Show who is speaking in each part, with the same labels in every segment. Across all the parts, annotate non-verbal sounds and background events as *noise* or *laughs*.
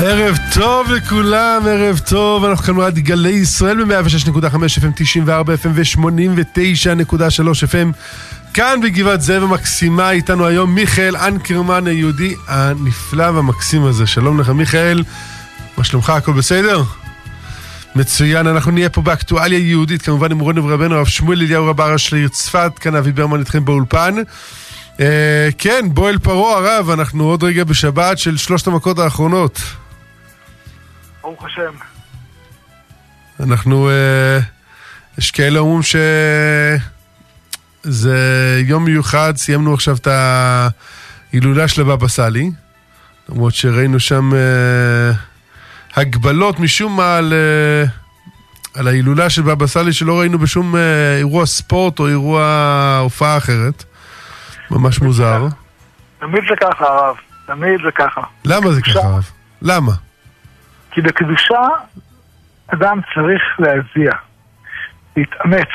Speaker 1: ערב טוב לכולם, ערב טוב, אנחנו כאן רדיו גלי ישראל ב-106.5 FM, 94 FM ו-89.3 FM כאן בגבעת זאב המקסימה, איתנו היום מיכאל אנקרמן היהודי הנפלא והמקסים הזה. שלום לך מיכאל, מה שלומך, הכל בסדר? מצוין, אנחנו נהיה פה באקטואליה יהודית, כמובן עם רוני ורבנו, הרב שמואל אליהו רב הראש לעיר צפת, כאן אבי ברמן איתכם באולפן. אה, כן, בוא אל פרעה הרב, אנחנו עוד רגע בשבת של שלושת המכות האחרונות.
Speaker 2: ברוך השם.
Speaker 1: אנחנו, אה, יש כאלה אומרים שזה יום מיוחד, סיימנו עכשיו את ההילולה של הבבא סאלי, למרות שראינו שם אה, הגבלות משום מה על, אה, על ההילולה של בבא סאלי שלא ראינו בשום אה, אירוע ספורט או אירוע הופעה אחרת. ממש מוזר.
Speaker 2: תמיד זה ככה, הרב. תמיד זה ככה.
Speaker 1: למה זה ככה, הרב? למה?
Speaker 2: כי בקדושה אדם צריך להזיע, להתאמץ.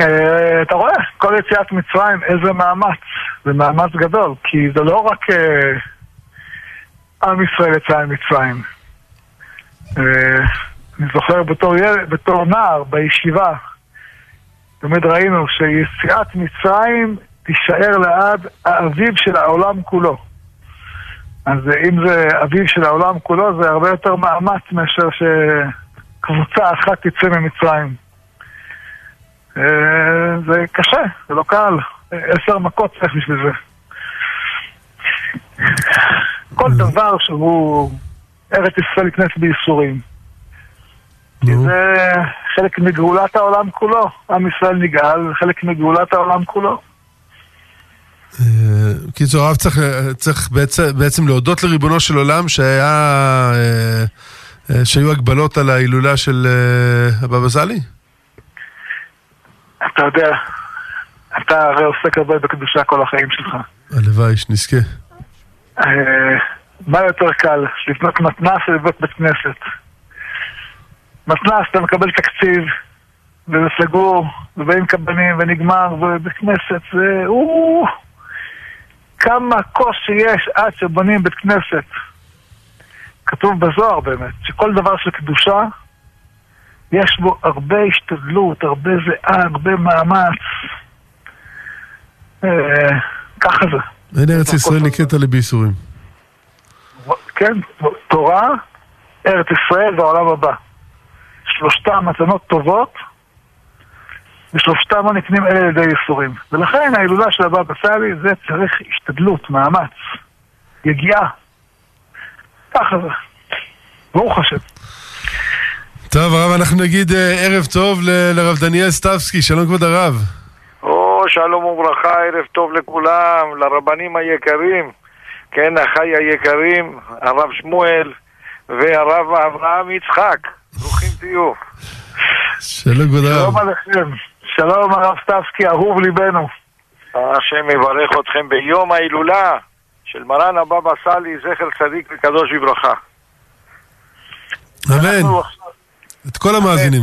Speaker 2: אה, אתה רואה, כל יציאת מצרים, איזה מאמץ. זה מאמץ גדול, כי זה לא רק אה, עם ישראל יצא ממצרים. אה, אני זוכר בתור, ילד, בתור נער בישיבה, תמיד ראינו שיציאת מצרים תישאר לעד האביב של העולם כולו. אז אם זה אביב של העולם כולו, זה הרבה יותר מאמץ מאשר שקבוצה אחת תצא ממצרים. אה, זה קשה, זה לא קל. עשר מכות צריך בשביל זה. כל דבר שהוא ארץ ישראל נכנסת בייסורים. כי. זה חלק מגאולת העולם כולו. עם ישראל נגאל, חלק מגאולת העולם כולו.
Speaker 1: אה, קיצור, הרב צריך, צריך בעצם, בעצם להודות לריבונו של עולם שהיה, אה, אה, שהיו הגבלות על ההילולה של הבבא סאלי?
Speaker 2: אתה יודע, אתה הרי עוסק הרבה בקדושה כל החיים שלך.
Speaker 1: הלוואי שנזכה.
Speaker 2: מה יותר קל, לבנות מתנ"ס או לבנות בית כנסת? מתנ"ס אתה מקבל תקציב, וזה סגור, ובאים קבלנים ונגמר, ובית כנסת זה... כמה קושי יש עד שבונים בית כנסת. כתוב בזוהר באמת, שכל דבר של קדושה, יש בו הרבה השתדלות, הרבה זיעה, הרבה מאמץ. אה, ככה זה.
Speaker 1: אין ארץ ישראל נקראת עלי בייסורים.
Speaker 2: כן, תורה, ארץ ישראל והעולם הבא. שלושתם מתנות טובות, ושלושתם לא נקנים אלה על ידי ייסורים. ולכן ההילולה של הבבא סאלי זה צריך השתדלות, מאמץ, יגיעה. ככה זה. ברוך השם.
Speaker 1: טוב, הרב, אנחנו נגיד אה, ערב טוב ל- לרב דניאל סטבסקי, שלום כבוד הרב.
Speaker 3: או, שלום וברכה, ערב טוב לכולם, לרבנים היקרים, כן, אחיי היקרים, הרב שמואל והרב אברהם יצחק, ברוכים תהיו.
Speaker 1: שלום כבוד הרב.
Speaker 2: שלום עליכם. שלום הרב סטבסקי, אהוב ליבנו.
Speaker 3: השם יברך אתכם ביום ההילולה של מרן הבבא סאלי, זכר צדיק וקדוש לברכה.
Speaker 1: אמן. את כל המאזינים.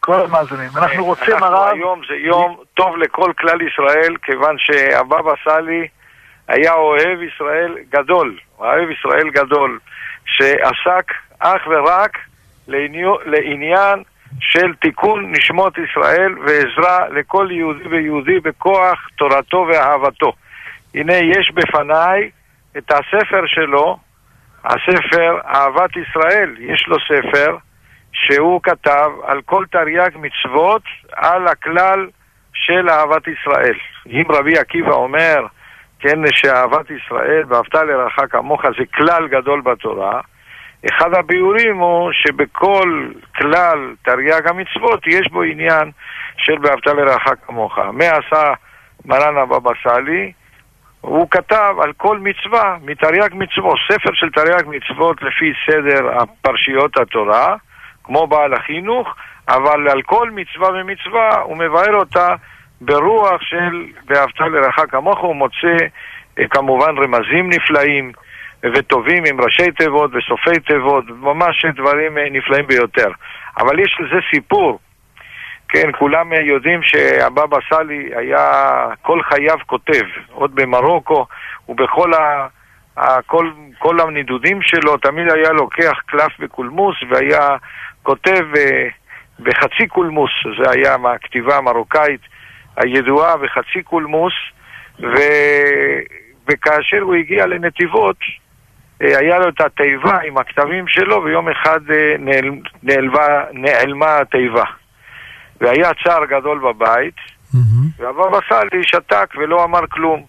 Speaker 2: כל המאזינים. אנחנו רוצים,
Speaker 3: אנחנו
Speaker 2: הרב,
Speaker 3: היום זה יום טוב לכל כלל ישראל, כיוון שהבבא סאלי היה אוהב ישראל גדול, אוהב ישראל גדול, שעסק אך ורק לעניין של תיקון נשמות ישראל ועזרה לכל יהודי ויהודי בכוח תורתו ואהבתו. הנה יש בפניי את הספר שלו, הספר אהבת ישראל, יש לו ספר שהוא כתב על כל תרי"ג מצוות על הכלל של אהבת ישראל. אם רבי עקיבא אומר, כן, שאהבת ישראל ואהבת לרעך כמוך זה כלל גדול בתורה, אחד הביאורים הוא שבכל כלל תרי"ג המצוות יש בו עניין של ואהבת לרעך כמוך. מה עשה מרן הבבא סאלי? הוא כתב על כל מצווה מתרי"ג מצוות, ספר של תרי"ג מצוות לפי סדר פרשיות התורה, כמו בעל החינוך, אבל על כל מצווה ומצווה הוא מבאר אותה ברוח של ואהבת לרעך כמוך, הוא מוצא אה, כמובן רמזים נפלאים וטובים עם ראשי תיבות וסופי תיבות, ממש דברים אה, נפלאים ביותר. אבל יש לזה סיפור. כן, כולם אה, יודעים שהבבא סאלי היה כל חייו כותב, עוד במרוקו ובכל כל, כל הנידודים שלו, תמיד היה לוקח קלף בקולמוס והיה כותב אה, בחצי קולמוס, זה היה מהכתיבה המרוקאית הידועה בחצי קולמוס, ו... וכאשר הוא הגיע לנתיבות, היה לו את התיבה עם הכתבים שלו, ויום אחד אה, נעל... נעלבה, נעלמה התיבה. והיה צער גדול בבית, mm-hmm. והבבא סאלי שתק ולא אמר כלום.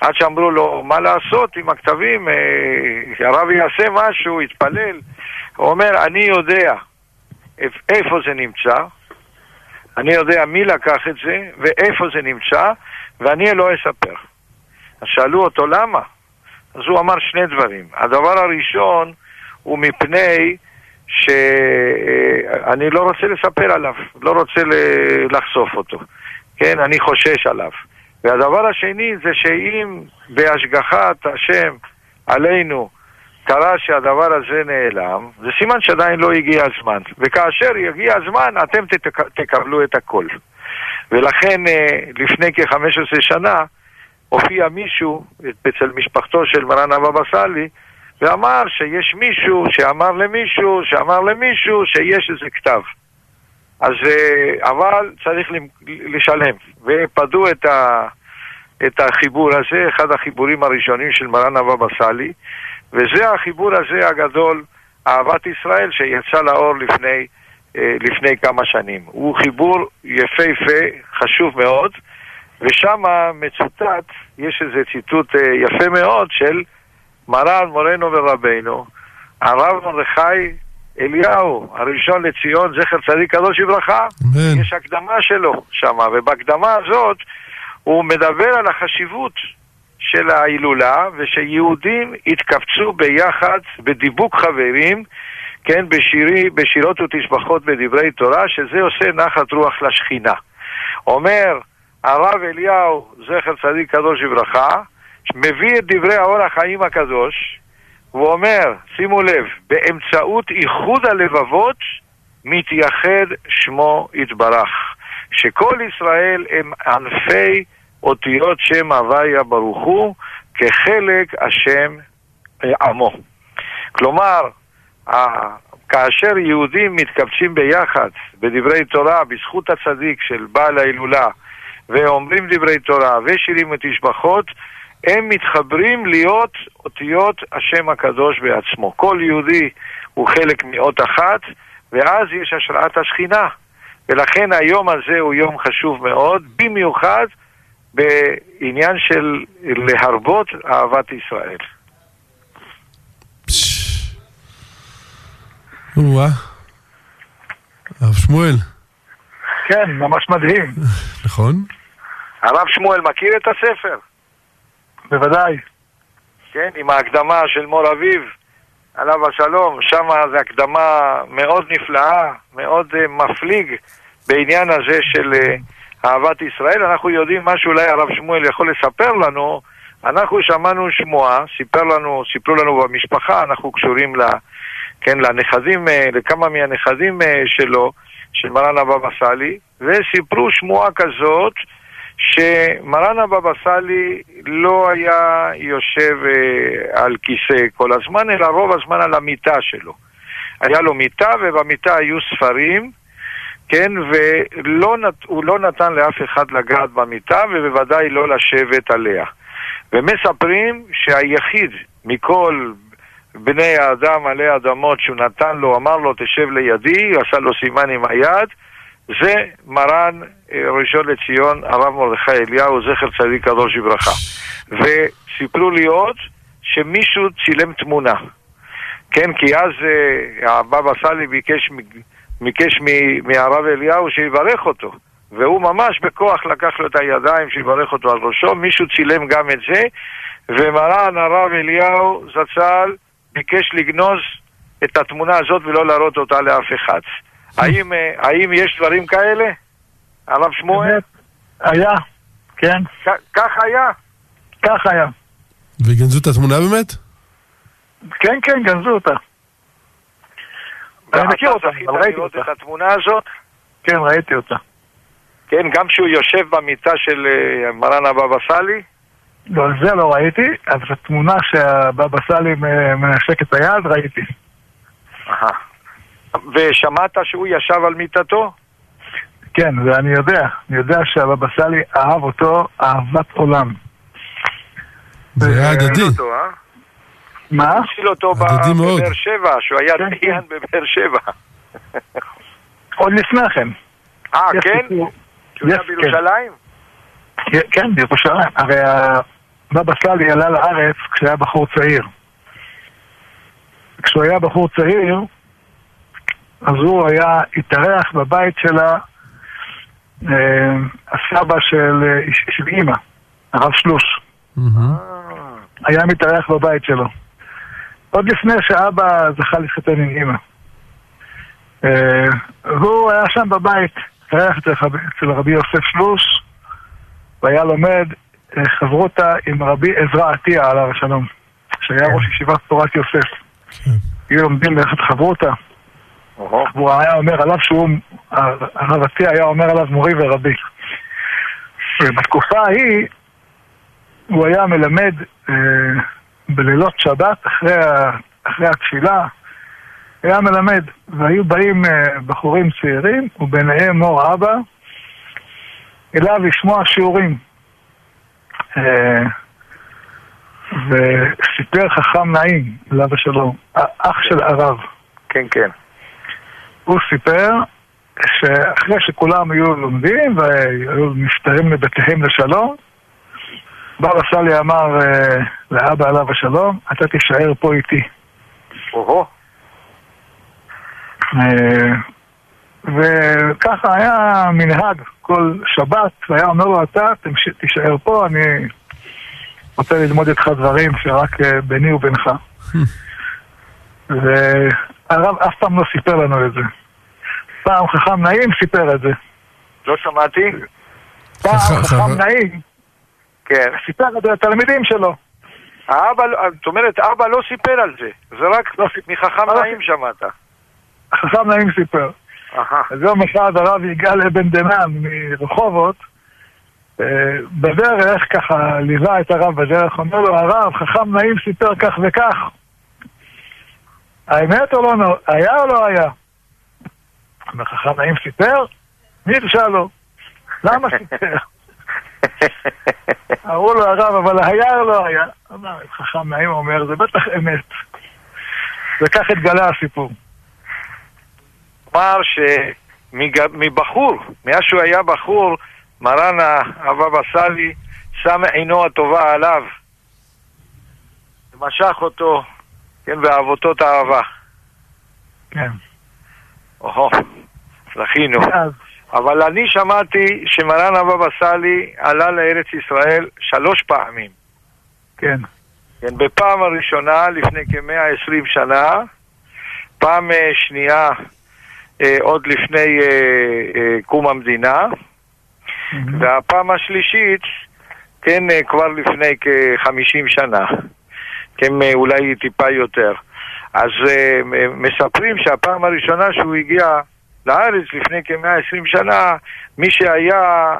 Speaker 3: עד שאמרו לו, מה לעשות עם הכתבים, אה, הרב יעשה משהו, יתפלל. הוא אומר, אני יודע איפה זה נמצא, אני יודע מי לקח את זה ואיפה זה נמצא, ואני לא אספר. אז שאלו אותו למה? אז הוא אמר שני דברים. הדבר הראשון הוא מפני שאני לא רוצה לספר עליו, לא רוצה לחשוף אותו. כן, אני חושש עליו. והדבר השני זה שאם בהשגחת השם עלינו קרה שהדבר הזה נעלם, זה סימן שעדיין לא הגיע הזמן. וכאשר יגיע הזמן, אתם תקבלו את הכל. ולכן אה, לפני כ-15 שנה הופיע מישהו אצל משפחתו של מרן אבא סאלי ואמר שיש מישהו שאמר למישהו שאמר למישהו שיש איזה כתב. אז אה, אבל צריך לשלם, ופדו את, ה, את החיבור הזה, אחד החיבורים הראשונים של מרן אבא סאלי, וזה החיבור הזה הגדול, אהבת ישראל, שיצא לאור לפני, אה, לפני כמה שנים. הוא חיבור יפהפה, חשוב מאוד, ושם מצוטט, יש איזה ציטוט אה, יפה מאוד של מרן מורנו ורבנו, הרב מרדכי אליהו, הראשון לציון, זכר צדיק קדוש לברכה. יש הקדמה שלו שם, ובהקדמה הזאת הוא מדבר על החשיבות של ההילולה, ושיהודים יתקבצו ביחד בדיבוק חברים, כן, בשירי, בשירות ותשבחות בדברי תורה, שזה עושה נחת רוח לשכינה. אומר הרב אליהו, זכר צדיק קדוש לברכה, מביא את דברי האור החיים הקדוש, הוא אומר, שימו לב, באמצעות איחוד הלבבות מתייחד שמו יתברך. שכל ישראל הם ענפי אותיות שם הוויה ברוך הוא כחלק השם אה, עמו. כלומר, כאשר יהודים מתקבצים ביחד בדברי תורה בזכות הצדיק של בעל ההילולה ואומרים דברי תורה ושירים ותשבחות, הם מתחברים להיות אותיות השם הקדוש בעצמו. כל יהודי הוא חלק מאות אחת, ואז יש השראת השכינה. ולכן היום הזה הוא יום חשוב מאוד, במיוחד בעניין של להרבות אהבת ישראל.
Speaker 1: או-אה. הרב שמואל.
Speaker 2: כן, ממש מדהים.
Speaker 1: נכון.
Speaker 3: הרב שמואל מכיר את הספר?
Speaker 2: בוודאי.
Speaker 3: כן, עם ההקדמה של מור אביב, עליו השלום, שם זו הקדמה מאוד נפלאה, מאוד uh, מפליג בעניין הזה של uh, אהבת ישראל. אנחנו יודעים מה שאולי הרב שמואל יכול לספר לנו. אנחנו שמענו שמועה, סיפר לנו, סיפרו לנו במשפחה, אנחנו קשורים ל, כן, לנכדים, uh, לכמה מהנכדים uh, שלו, של מרן הבבא סאלי, וסיפרו שמועה כזאת שמרן הבבא סאלי לא היה יושב אה, על כיסא כל הזמן, אלא רוב הזמן על המיטה שלו. היה לו מיטה, ובמיטה היו ספרים, כן, והוא לא נתן לאף אחד לגעת במיטה, ובוודאי לא לשבת עליה. ומספרים שהיחיד מכל בני האדם עלי אדמות שהוא נתן לו, אמר לו תשב לידי, עשה לו סימן עם היד, זה מרן אה, ראשון לציון, הרב מרדכי אליהו, זכר צדיק קדוש לברכה. וסיפרו לי עוד שמישהו צילם תמונה. כן, כי אז uh, הבבא סאלי ביקש, ביקש מהרב אליהו שיברך אותו. והוא ממש בכוח לקח לו את הידיים שיברך אותו על ראשו, מישהו צילם גם את זה, ומרן הרב אליהו זצ"ל ביקש לגנוז את התמונה הזאת ולא להראות אותה לאף אחד. האם, אה, האם יש דברים כאלה? הרב שמואל?
Speaker 2: היה, כן.
Speaker 3: כך היה?
Speaker 2: כך היה.
Speaker 1: וגנזו את התמונה באמת?
Speaker 2: כן, כן, גנזו אותה.
Speaker 3: אני מכיר אותה, אבל ראיתי אותה. את התמונה הזאת?
Speaker 2: כן, ראיתי אותה.
Speaker 3: כן, גם כשהוא יושב במיטה של אה, מרן הבבא סאלי?
Speaker 2: לא, זה לא ראיתי, אבל התמונה שהבבא סאלי מנשק את היד, ראיתי.
Speaker 3: אהה. ושמעת שהוא ישב על מיטתו?
Speaker 2: כן, ואני יודע, אני יודע שהבבא סאלי אהב אותו אהבת עולם.
Speaker 1: זה היה הדדי.
Speaker 3: הציל אותו, אה?
Speaker 2: מה?
Speaker 3: הציל אותו
Speaker 1: הדדי.
Speaker 3: בבאר שבע, שהוא היה
Speaker 2: כן,
Speaker 3: דיין בבאר שבע.
Speaker 2: עוד לפני כן.
Speaker 3: אה, כן? שהוא היה
Speaker 2: כן.
Speaker 3: בירושלים?
Speaker 2: כן, בירושלים. הרי הבבא סאלי עלה לארץ כשהיה בחור צעיר. כשהוא היה בחור צעיר, אז הוא היה התארח בבית שלה, אה, הסבא של, אה, של אימא, הרב שלוש. היה מתארח בבית שלו. עוד לפני שאבא זכה להתחתן עם אימא. אה, והוא היה שם בבית, התארח אצל רבי- יוסף שלוש, והיה לומד חברותה עם רבי עזרא עטיה עליו השלום, שהיה ראש ישיבת תורת יוסף.
Speaker 1: כן.
Speaker 2: היו לומדים ללכת חברותה, והוא היה אומר עליו שהוא, הרב עטיה היה אומר עליו מורי ורבי. ובתקופה ההיא הוא היה מלמד אה, בלילות שבת אחרי, אחרי התפילה, היה מלמד, והיו באים אה, בחורים צעירים, וביניהם מור אבא, אליו לשמוע שיעורים. אה, וסיפר חכם נעים, עליו השלום, אח של הרב.
Speaker 3: כן, כן.
Speaker 2: הוא סיפר שאחרי שכולם היו לומדים והיו נפטרים לבתיהם לשלום, בבא סאלי אמר אה, לאבא עליו השלום, אתה תישאר פה איתי.
Speaker 3: אוהו.
Speaker 2: אה, וככה היה מנהג כל שבת, והיה אומר לו, אתה תישאר פה, אני רוצה ללמוד איתך דברים שרק אה, ביני ובינך. *laughs* והרב אף פעם לא סיפר לנו את זה. פעם חכם נעים סיפר את זה.
Speaker 3: לא שמעתי?
Speaker 2: פעם
Speaker 1: חכם-
Speaker 2: נעים
Speaker 3: כן.
Speaker 2: סיפר את זה לתלמידים שלו.
Speaker 3: האבא, לא- זאת אומרת, אבא לא סיפר על זה. זה רק
Speaker 2: לא
Speaker 3: מחכם נעים שמעת.
Speaker 2: חכם נעים סיפר. אז יום אחד הרב יגאל אבן דנן מרחובות, אה, בדרך ככה ליווה את הרב בדרך, אומר לו, הרב, חכם נעים סיפר כך וכך. האמת או לא, נו- היה או לא היה? אומר, חכם נעים סיפר? מי הרשה לו? למה סיפר? *laughs* אמרו לו הרב, אבל היה או לא היה? אמר, חכם נעים אומר, זה בטח אמת. וכך התגלה הסיפור.
Speaker 3: אמר שמבחור, מאז שהוא היה בחור, מרן הבבא סאלי שם עינו הטובה עליו. משך אותו, כן, ואהבותו את האהבה.
Speaker 2: כן.
Speaker 3: אוהו, זכינו. אבל אני שמעתי שמרן הבבא סאלי עלה לארץ ישראל שלוש פעמים.
Speaker 2: כן.
Speaker 3: כן, בפעם הראשונה לפני כ-120 שנה, פעם אה, שנייה אה, עוד לפני אה, קום המדינה, והפעם השלישית, כן, כבר לפני כ-50 שנה, כן, אה, אולי טיפה יותר. אז אה, מספרים שהפעם הראשונה שהוא הגיע לארץ לפני כ-120 שנה, מי שהיה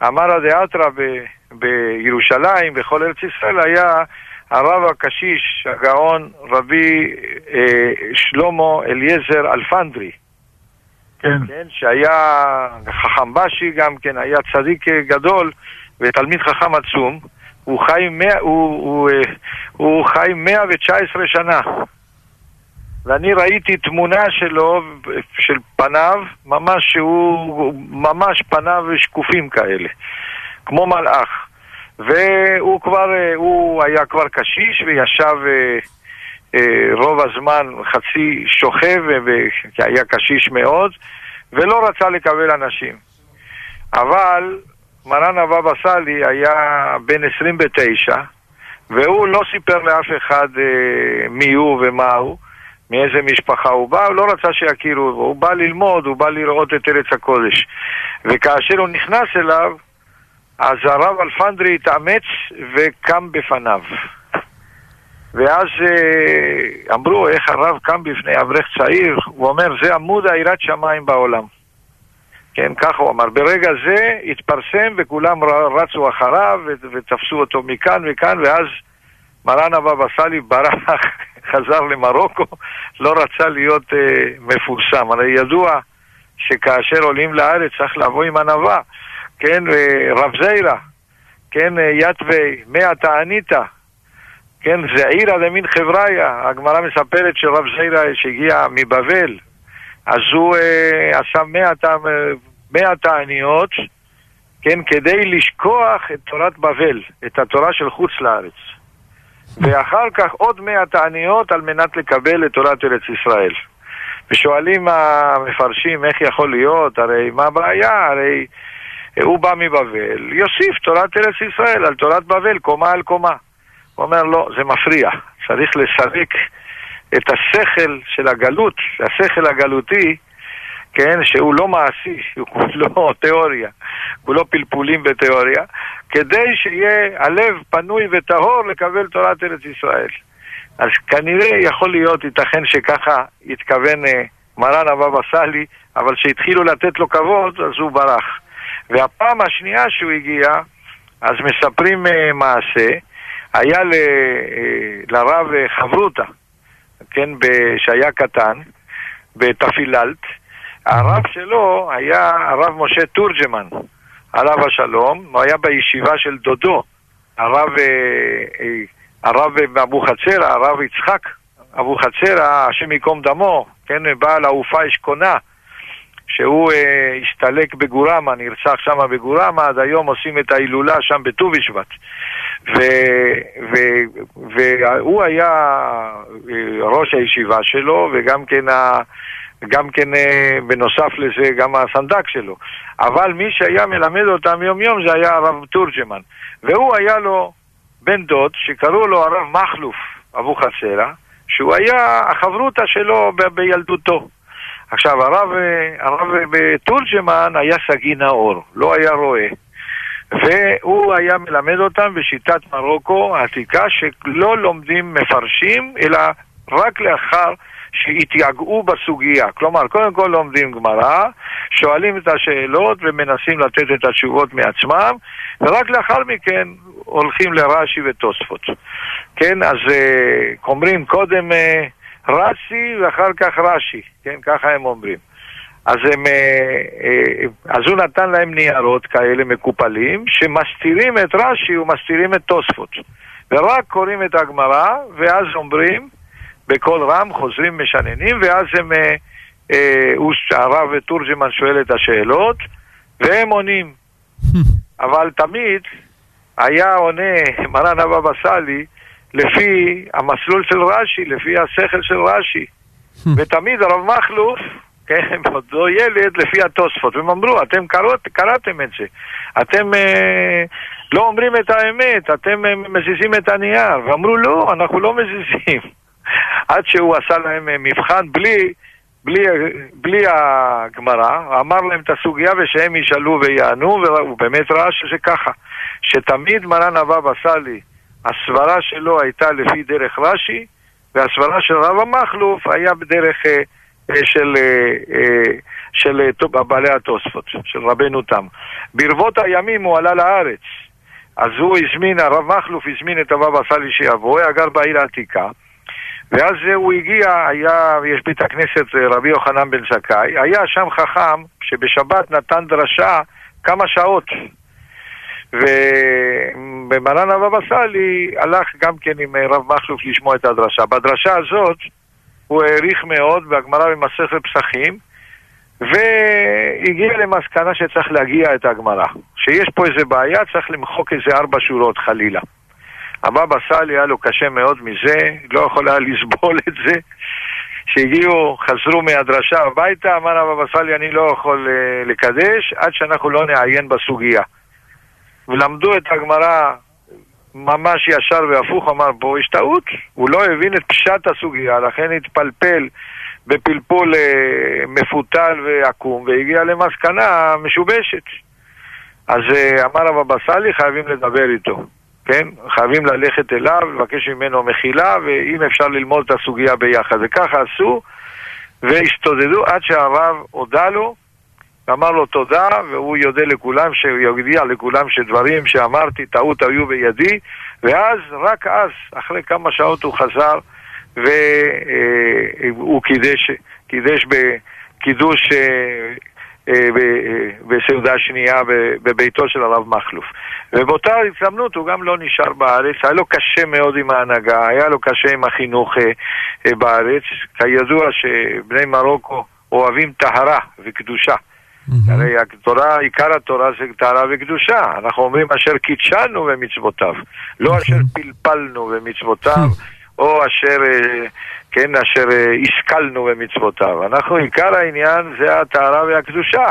Speaker 3: המרא דאתרא ב- בירושלים, בכל ארץ ישראל, היה הרב הקשיש, הגאון רבי אה, שלמה אליעזר אלפנדרי.
Speaker 2: כן.
Speaker 3: כן, שהיה חכם בשי גם כן, היה צדיק אה, גדול ותלמיד חכם עצום. הוא חי, מאה, הוא, הוא, אה, הוא חי 119 שנה. ואני ראיתי תמונה שלו, של פניו, ממש שהוא, ממש פניו שקופים כאלה, כמו מלאך. והוא כבר, אה, הוא היה כבר קשיש וישב אה, רוב הזמן חצי שוכב, כי היה קשיש מאוד, ולא רצה לקבל אנשים. אבל מרן הבבא סאלי היה בן 29, והוא לא סיפר לאף אחד אה, מי הוא ומה הוא, מאיזה משפחה הוא בא, הוא לא רצה שיכירו, הוא בא ללמוד, הוא בא לראות את ארץ הקודש. וכאשר הוא נכנס אליו, אז הרב אלפנדרי התאמץ וקם בפניו. ואז אה, אמרו, איך הרב קם בפני אברך צעיר? הוא אומר, זה עמוד היראת שמיים בעולם. כן, ככה הוא אמר. ברגע זה התפרסם וכולם רצו אחריו ותפסו אותו מכאן וכאן, ואז מרן הבבא סאלי ברח, *laughs* חזר למרוקו, לא רצה להיות uh, מפורסם. הרי ידוע שכאשר עולים לארץ צריך לבוא עם ענווה, כן, רב זיירה, כן, יתווי, מאה תעניתא, כן, זה עירא דמין חבריה, הגמרא מספרת שרב זיירה שהגיע מבבל, אז הוא uh, עשה מאה, מאה תעניות, כן, כדי לשכוח את תורת בבל, את התורה של חוץ לארץ. ואחר כך עוד מאה תעניות על מנת לקבל את תורת ארץ ישראל. ושואלים המפרשים איך יכול להיות, הרי מה הבעיה? הרי הוא בא מבבל, יוסיף תורת ארץ ישראל על תורת בבל, קומה על קומה. הוא אומר, לא, זה מפריע, צריך לסלק את השכל של הגלות, השכל הגלותי, כן, שהוא לא מעשי, *laughs* הוא לא תיאוריה, הוא לא פלפולים בתיאוריה, כדי שיהיה הלב פנוי וטהור לקבל תורת ארץ ישראל. אז כנראה יכול להיות, ייתכן שככה התכוון אה, מרן הבבא סאלי, אבל כשהתחילו לתת לו כבוד, אז הוא ברח. והפעם השנייה שהוא הגיע, אז מספרים אה, מעשה, היה ל, אה, לרב חברותה, כן, שהיה קטן, בתפיללט, הרב שלו היה הרב משה תורג'מן, עליו השלום, הוא היה בישיבה של דודו, הרב, הרב אבוחצירא, הרב יצחק אבוחצירא, השם ייקום דמו, כן, בעל העופה אשכונה, שהוא אה, השתלק בגורמה, נרצח שם בגורמה, עד היום עושים את ההילולה שם בט"ו בשבט. והוא היה אה, ראש הישיבה שלו, וגם כן, ה, גם כן אה, בנוסף לזה גם הסנדק שלו. אבל מי שהיה מלמד אותם יום יום זה היה הרב תורג'מן. והוא היה לו בן דוד שקראו לו הרב מכלוף אבוחצירא, שהוא היה החברותא שלו בילדותו. עכשיו, הרב, הרב בתורג'מן היה סגי נאור, לא היה רואה. והוא היה מלמד אותם בשיטת מרוקו העתיקה שלא לומדים מפרשים, אלא רק לאחר שהתייגעו בסוגיה. כלומר, קודם כל לומדים גמרא, שואלים את השאלות ומנסים לתת את התשובות מעצמם, ורק לאחר מכן הולכים לרש"י ותוספות. כן, אז אה, אומרים קודם אה, רש"י ואחר כך רש"י, כן, ככה הם אומרים. אז, הם, אה, אז הוא נתן להם ניירות כאלה מקופלים שמסתירים את רש"י ומסתירים את תוספות. ורק קוראים את הגמרא, ואז אומרים בקול רם, חוזרים משננים, ואז הם, אה, אה, הרב תורג'מן שואל את השאלות, והם עונים. *laughs* אבל תמיד היה עונה מרן הבבא סאלי לפי המסלול של רש"י, לפי השכל של רש"י. ותמיד הרב מכלוף, כן, *laughs* אותו ילד, לפי התוספות. והם אמרו, אתם קראת, קראתם את זה. אתם אה, לא אומרים את האמת, אתם אה, מזיזים את הנייר. ואמרו, לא, אנחנו לא מזיזים. *laughs* עד שהוא עשה להם אה, מבחן בלי, בלי, בלי הגמרא, אמר להם את הסוגיה ושהם ישאלו ויענו, והוא באמת ראה שזה ככה. שתמיד מרן הבבא סאלי, הסברה שלו הייתה לפי דרך רש"י, והסברה של רב המכלוף היה בדרך אה, אה, של, אה, של אה, בעלי התוספות, של רבנו תם. ברבות הימים הוא עלה לארץ, אז הוא הזמין, הרב מכלוף הזמין את הבבא סאלי שיבוא, היה גר בעיר העתיקה. ואז הוא הגיע, היה, יש בית הכנסת רבי יוחנן בן זכאי, היה שם חכם שבשבת נתן דרשה כמה שעות. ובמרן הבבא סאלי הלך גם כן עם אה, רב מכלוף לשמוע את הדרשה. בדרשה הזאת הוא העריך מאוד בהגמרא במסכת פסחים, והגיע למסקנה שצריך להגיע את הגמרא. שיש פה איזה בעיה, צריך למחוק איזה ארבע שורות חלילה. הבבא סאלי היה לו קשה מאוד מזה, לא יכול היה לסבול את זה. שהגיעו, חזרו מהדרשה הביתה, אמר הבבא סאלי, אני לא יכול uh, לקדש עד שאנחנו לא נעיין בסוגיה. ולמדו את הגמרא ממש ישר והפוך, אמר פה יש טעות, הוא לא הבין את פשט הסוגיה, לכן התפלפל בפלפול uh, מפותל ועקום, והגיע למסקנה משובשת. אז uh, אמר הבבא סאלי, חייבים לדבר איתו. כן? חייבים ללכת אליו, לבקש ממנו מחילה, ואם אפשר ללמוד את הסוגיה ביחד. וככה עשו, והשתודדו עד שהרב הודה לו, ואמר לו תודה, והוא יודה לכולם, שהוא יודיע לכולם שדברים שאמרתי, טעות היו בידי, ואז, רק אז, אחרי כמה שעות הוא חזר, והוא קידש, קידש בקידוש אה, אה, בסעודה שנייה בביתו של הרב מכלוף. ובאותה הזדמנות הוא גם לא נשאר בארץ, היה לו קשה מאוד עם ההנהגה, היה לו קשה עם החינוך אה, בארץ. כידוע שבני מרוקו אוהבים טהרה וקדושה. הרי התורה, עיקר התורה זה טהרה וקדושה. אנחנו אומרים אשר קידשנו במצוותיו, לא אשר פלפלנו במצוותיו, או אשר, אה, כן, אשר אה, השכלנו במצוותיו. אנחנו, עיקר העניין זה הטהרה והקדושה.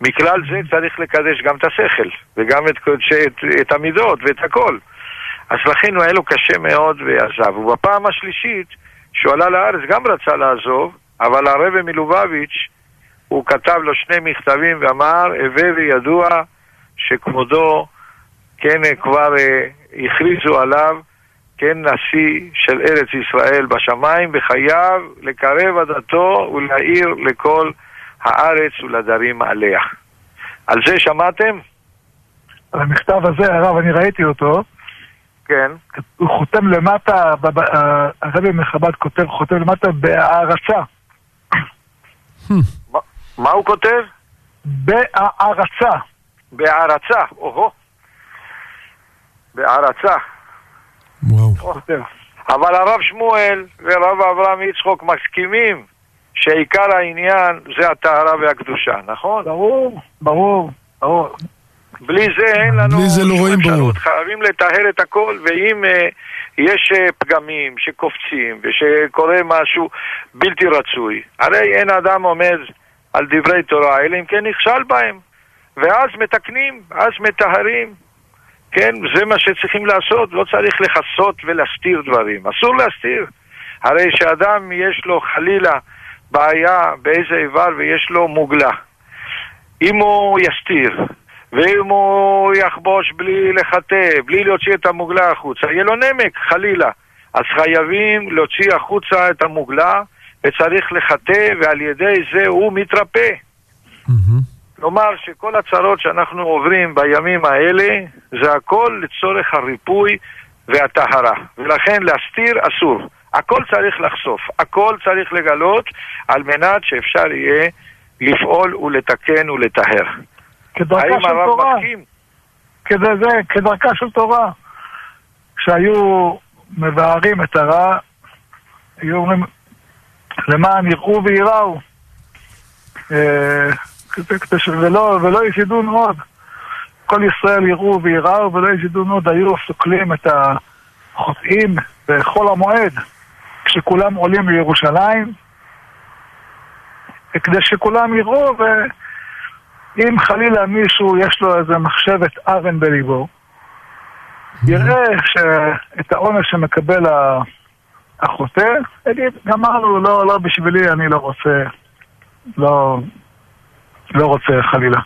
Speaker 3: מכלל זה צריך לקדש גם את השכל, וגם את, את, את המידות ואת הכל. אז לכן היה לו קשה מאוד ועזב. ובפעם השלישית, שהוא עלה לארץ, גם רצה לעזוב, אבל הרבי מלובביץ', הוא כתב לו שני מכתבים ואמר, הווה וידוע שכבודו, כן, כבר אה, הכריזו עליו, כן, נשיא של ארץ ישראל בשמיים, וחייב לקרב עדתו ולהאיר לכל הארץ ולדרים עליה. על זה שמעתם?
Speaker 2: על המכתב הזה, הרב, אני ראיתי אותו.
Speaker 3: כן.
Speaker 2: הוא חותם למטה, הרבי מחב"ד כותב, חותם למטה בהערצה.
Speaker 3: מה הוא כותב?
Speaker 2: בהערצה.
Speaker 3: בהערצה, או-הו. בהערצה.
Speaker 1: וואו.
Speaker 3: אבל הרב שמואל ורב אברהם יצחוק מסכימים שעיקר העניין זה הטהרה והקדושה, נכון?
Speaker 2: ברור, ברור, ברור.
Speaker 3: בלי זה אין לנו...
Speaker 1: בלי זה לא רואים ברור.
Speaker 3: חייבים לטהר את הכל, ואם uh, יש uh, פגמים שקופצים ושקורה משהו בלתי רצוי, הרי אין אדם עומד על דברי תורה, אלא אם כן נכשל בהם. ואז מתקנים, אז מטהרים. כן, זה מה שצריכים לעשות, לא צריך לכסות ולהסתיר דברים. אסור להסתיר. הרי שאדם יש לו חלילה בעיה באיזה איבר ויש לו מוגלה. אם הוא יסתיר, ואם הוא יחבוש בלי לחטא, בלי להוציא את המוגלה החוצה, יהיה לו נמק, חלילה. אז חייבים להוציא החוצה את המוגלה, וצריך לחטא, ועל ידי זה הוא מתרפא. כלומר שכל הצרות שאנחנו עוברים בימים האלה, זה הכל לצורך הריפוי והטהרה. ולכן להסתיר אסור. הכל צריך לחשוף, הכל צריך לגלות, על מנת שאפשר יהיה לפעול ולתקן ולטהר.
Speaker 2: כדרכה של תורה. כדי זה, כדרכה של תורה. כשהיו מבארים את הרע, היו אומרים, למען יראו וייראו. אה, ולא, ישדון עוד. כל ישראל יראו וייראו ולא ישדון עוד. היו סוקלים את החוטאים בחול המועד, כשכולם עולים לירושלים, כדי שכולם יראו, ואם חלילה מישהו יש לו איזה מחשבת ארן בליבו, יראה שאת העונש שמקבל החוטא, יגיד, גמרנו, לא, לא בשבילי, אני לא רוצה, לא, לא רוצה חלילה.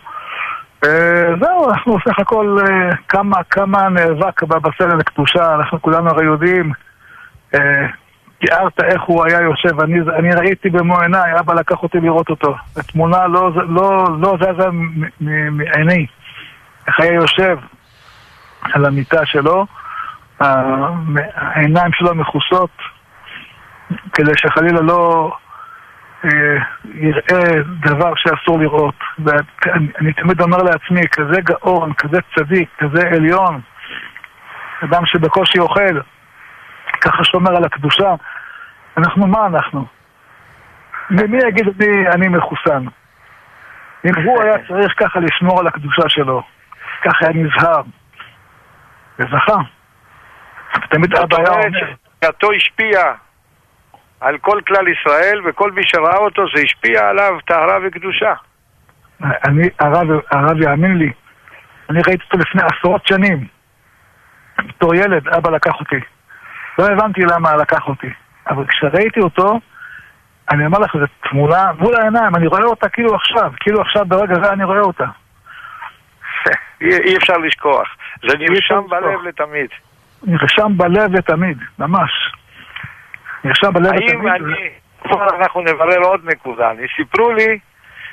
Speaker 2: אה, זהו, אנחנו בסך הכל אה, כמה, כמה נאבק בסלע לקדושה, אנחנו כולנו הרי יודעים, אה, תיארת איך הוא היה יושב, אני, אני ראיתי במו עיניי, אבא לקח אותי לראות אותו. התמונה לא, לא, לא זזה מעיני, איך היה יושב על המיטה שלו, העיניים שלו מכוסות, כדי שחלילה לא... אה, יראה דבר שאסור לראות. ואני תמיד אומר לעצמי, כזה גאון, כזה צדיק, כזה עליון, אדם שבקושי אוכל, ככה שומר על הקדושה, אנחנו מה אנחנו? מי יגיד לי אני מחוסן? אם הוא היה צריך ככה לשמור על הקדושה שלו, ככה היה נזהר, וזכה. תמיד אבא היה אומר...
Speaker 3: דעתו השפיעה על כל כלל ישראל, וכל מי שראה אותו זה השפיע עליו טהרה וקדושה.
Speaker 2: אני, הרב, הרב יאמין לי, אני ראיתי אותו לפני עשרות שנים. בתור ילד, אבא לקח אותי. לא הבנתי למה לקח אותי. אבל כשראיתי אותו, אני אומר לך, זו תמונה מול העיניים, אני רואה אותה כאילו עכשיו, כאילו עכשיו ברגע זה אני רואה אותה. *laughs*
Speaker 3: אי אפשר לשכוח. זה נרשם בלב לתמיד.
Speaker 2: נרשם בלב לתמיד, ממש. נרשם בלב
Speaker 3: האם אני... אנחנו נברר עוד נקודה. אני סיפרו לי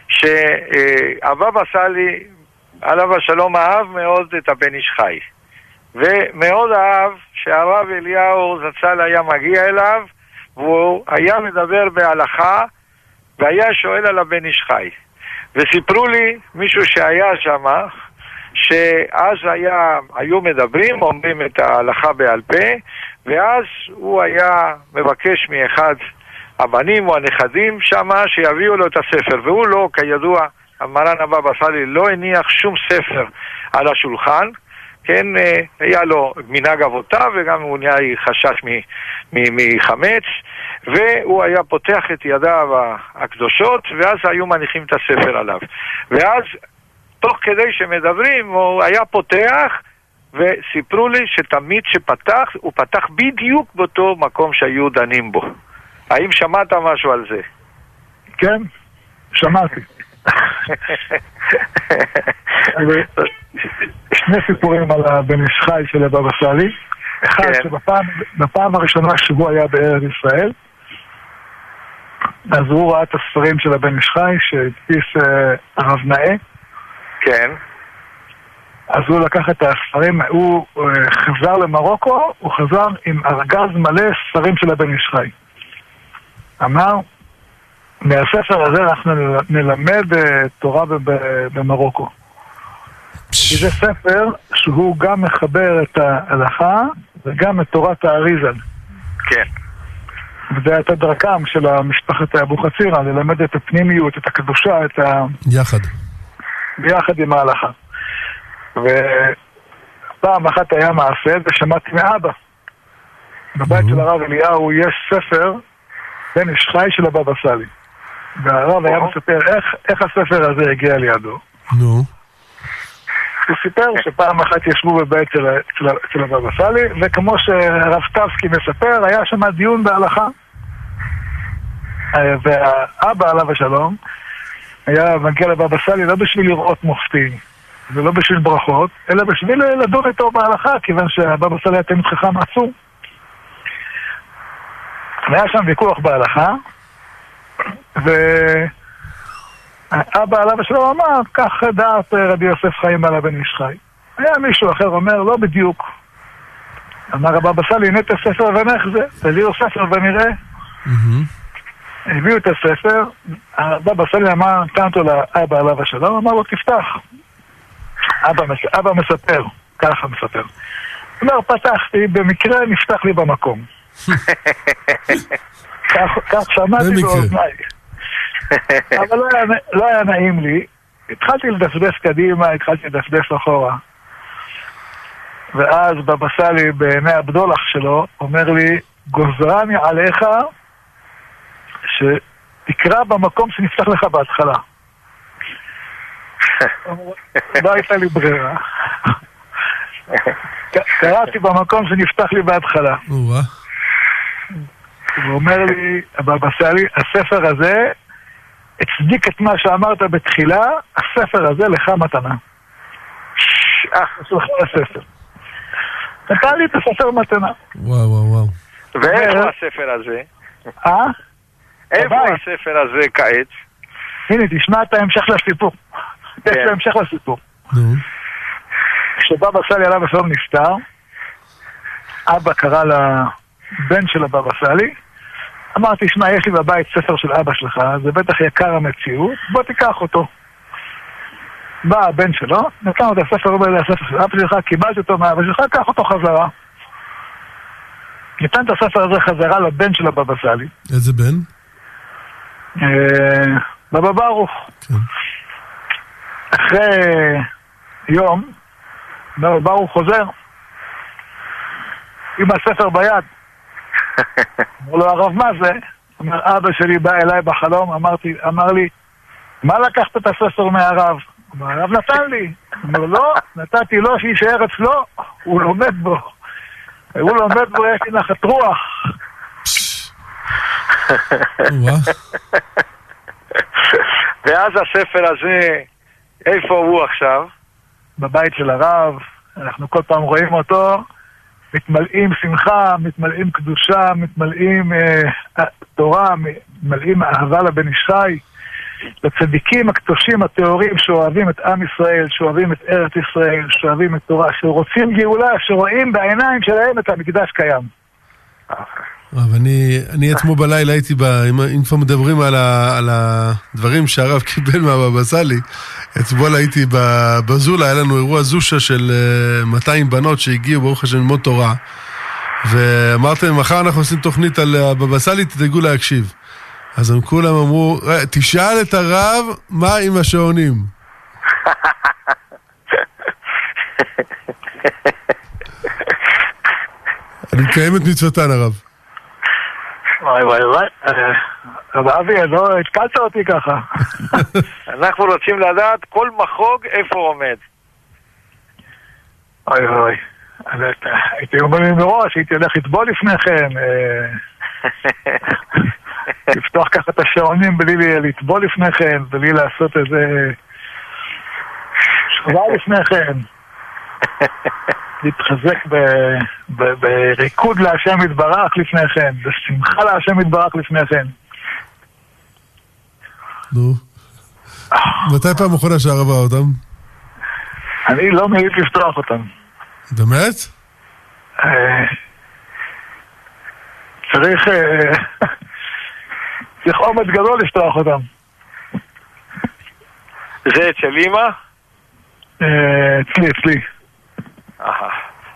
Speaker 3: שהבבא סאלי, עליו השלום, אהב מאוד את הבן איש חי. ומאוד אהב שהרב אליהו זצ"ל היה מגיע אליו והוא היה מדבר בהלכה והיה שואל על הבן איש חי. וסיפרו לי, מישהו שהיה שם, שאז היה, היו מדברים, אומרים את ההלכה בעל פה, ואז הוא היה מבקש מאחד הבנים או הנכדים שמה שיביאו לו את הספר, והוא לא, כידוע, מרן הבבא סאלי לא הניח שום ספר על השולחן, כן, אה, היה לו מנהג אבותיו וגם הוא נהיה חשש מחמץ והוא היה פותח את ידיו הקדושות ואז היו מניחים את הספר עליו. ואז תוך כדי שמדברים הוא היה פותח וסיפרו לי שתמיד שפתח, הוא פתח בדיוק באותו מקום שהיו דנים בו. האם שמעת משהו על זה?
Speaker 2: כן, שמעתי. *laughs* שני סיפורים על הבן איש חי של הבבא סאלי. אחד, כן. שבפעם הראשונה שהוא היה בארץ ישראל, אז הוא ראה את הספרים של הבן איש חי שהדפיס אה, הרב נאה.
Speaker 3: כן.
Speaker 2: אז הוא לקח את הספרים, הוא אה, חזר למרוקו, הוא חזר עם ארגז מלא ספרים של הבן איש חי. אמר, מהספר הזה אנחנו נלמד אה, תורה במרוקו. כי זה ספר שהוא גם מחבר את ההלכה וגם את תורת האריזל.
Speaker 3: כן.
Speaker 2: וזה הייתה דרכם של משפחת אבוחצירא, ללמד את הפנימיות, את הקדושה, את ה...
Speaker 1: יחד.
Speaker 2: ביחד עם ההלכה. ופעם אחת היה מעשה ושמעתי מאבא. בבית של הרב אליהו יש ספר, בן איש חי של הבבא סאלי. והרב היה מספר איך, איך הספר הזה הגיע לידו.
Speaker 1: נו.
Speaker 2: הוא סיפר שפעם אחת ישבו בבית של הבבא סאלי, וכמו שהרב סטבסקי מספר, היה שם דיון בהלכה. והאבא עליו השלום היה מגיע לבבא סאלי לא בשביל לראות מופתים ולא בשביל ברכות, אלא בשביל לדון איתו בהלכה, כיוון שהבבא סאלי היה תמיד חכם עצום. והיה שם ויכוח בהלכה, ואבא עליו השלום אמר, כך דעת רבי יוסף חיים על הבן איש חי. היה מישהו אחר אומר, לא בדיוק. אמר הבבא סאלי, הנה את הספר ונחזה, תביאו ספר ונראה. הביאו את הספר, הבבא סאלי אמר, נתן אותו לאבא עליו השלום, אמר לו, תפתח. אבא, מס... אבא מספר, ככה מספר. הוא אומר, פתחתי, במקרה נפתח לי במקום. *laughs* כך שמעתי באוזניי. אבל לא היה, לא היה נעים לי. התחלתי לדפדף קדימה, התחלתי לדפדף אחורה. ואז בבא סאלי, בעיני הבדולח שלו, אומר לי, גוזרני עליך שתקרא במקום שנפתח לך בהתחלה. *laughs* לא הייתה לי ברירה. קראתי במקום שנפתח לי בהתחלה. הוא אומר לי, הבבא סאלי, הספר הזה הצדיק את מה שאמרת בתחילה, הספר הזה לך מתנה. שלך הספר. נתן לי את הספר מתנה.
Speaker 1: וואו וואו וואו.
Speaker 3: ואיפה הספר הזה?
Speaker 2: אה?
Speaker 3: איפה הספר הזה כעת?
Speaker 2: הנה, תשמע את ההמשך לסיפור. יש כן. המשך לסיפור. כשבבא סאלי עליו השלום נפטר, אבא קרא לבן של הבבא סאלי, אמרתי, שמע, יש לי בבית ספר של אבא שלך, זה בטח יקר המציאות, בוא תיקח אותו. בא הבן שלו, נתן לו את הספר, אומר לי, הספר של אבא שלך, קיבלתי אותו מאבא שלך, קח אותו חזרה. ניתן את הספר הזה חזרה לבן של הבבא סאלי.
Speaker 1: איזה בן?
Speaker 2: אה, בבא ברוך. כן. אחרי יום, בבא ברוך חוזר עם הספר ביד. *laughs* אמר לו הרב, מה זה? אומר, אבא שלי בא אליי בחלום, אמרתי, אמר לי, מה לקחת את הספר מהרב? אמר, הרב נתן לי. אמר, לא, נתתי לו שיישאר אצלו, הוא לומד בו. הוא לומד בו, יש לי נחת רוח. *laughs*
Speaker 3: ואז הספר הזה, איפה הוא עכשיו?
Speaker 2: בבית של הרב, אנחנו כל פעם רואים אותו, מתמלאים שמחה, מתמלאים קדושה, מתמלאים אה, תורה, מתמלאים אהבה לבן ישי, לצדיקים הקדושים הטהורים שאוהבים את עם ישראל, שאוהבים את ארץ ישראל, שאוהבים את תורה, שרוצים גאולה, שרואים בעיניים שלהם את המקדש קיים.
Speaker 1: אבל אני, אני עצמו בלילה הייתי, ב, אם, אם כבר מדברים על, ה, על הדברים שהרב קיבל מהבבא סאלי, אתמול הייתי בזולה, היה לנו אירוע זושה של 200 בנות שהגיעו, ברוך השם, ללמוד תורה. ואמרתם, מחר אנחנו עושים תוכנית על הבבא סאלי, תדאגו להקשיב. אז הם כולם אמרו, תשאל את הרב מה עם השעונים. *laughs* אני מקיים את מצוותן, הרב.
Speaker 2: וואי וואי וואי, רב אבי, לא התקלת אותי ככה. *laughs*
Speaker 3: אנחנו רוצים לדעת כל מחוג איפה הוא עומד.
Speaker 2: אוי אוי. הייתי אומר לי מראש, הייתי הולך לטבול לפני כן. *laughs* לפתוח ככה את השעונים בלי לטבול לפני כן, בלי לעשות איזה... שכבה לפני כן. *laughs* להתחזק בריקוד להשם יתברך לפני כן, בשמחה להשם יתברך לפני כן.
Speaker 1: נו. מתי פעם אחרונה שהרב ראה אותם?
Speaker 2: אני לא מעיד לפתוח אותם.
Speaker 1: באמת?
Speaker 2: אה, צריך... אה, צריך אומץ גדול לפתוח אותם.
Speaker 3: זה אצל אימא?
Speaker 2: אה, אצלי, אצלי.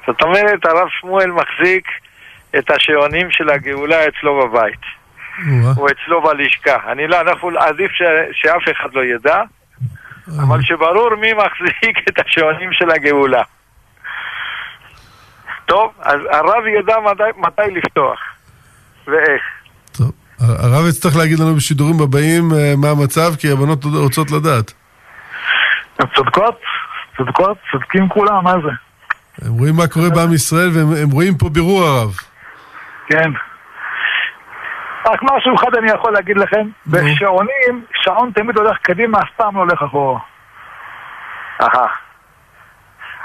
Speaker 3: זאת אומרת, הרב שמואל מחזיק את השעונים של הגאולה אצלו בבית. הוא אצלו בלשכה. אני לא, אנחנו עדיף ש, שאף אחד לא ידע, אבל שברור מי מחזיק את השעונים של הגאולה. טוב, אז הרב ידע מתי, מתי לפתוח ואיך.
Speaker 1: טוב, הרב יצטרך להגיד לנו בשידורים הבאים אה, מה המצב, כי הבנות רוצות לדעת.
Speaker 2: צודקות, צודקות, צודקים כולם, מה זה?
Speaker 1: הם רואים מה קורה בעם ישראל והם רואים פה בירור הרב.
Speaker 2: כן. רק משהו אחד אני יכול להגיד לכם, בשעונים, שעון תמיד הולך קדימה, אף פעם לא הולך אחורה.
Speaker 3: אהה.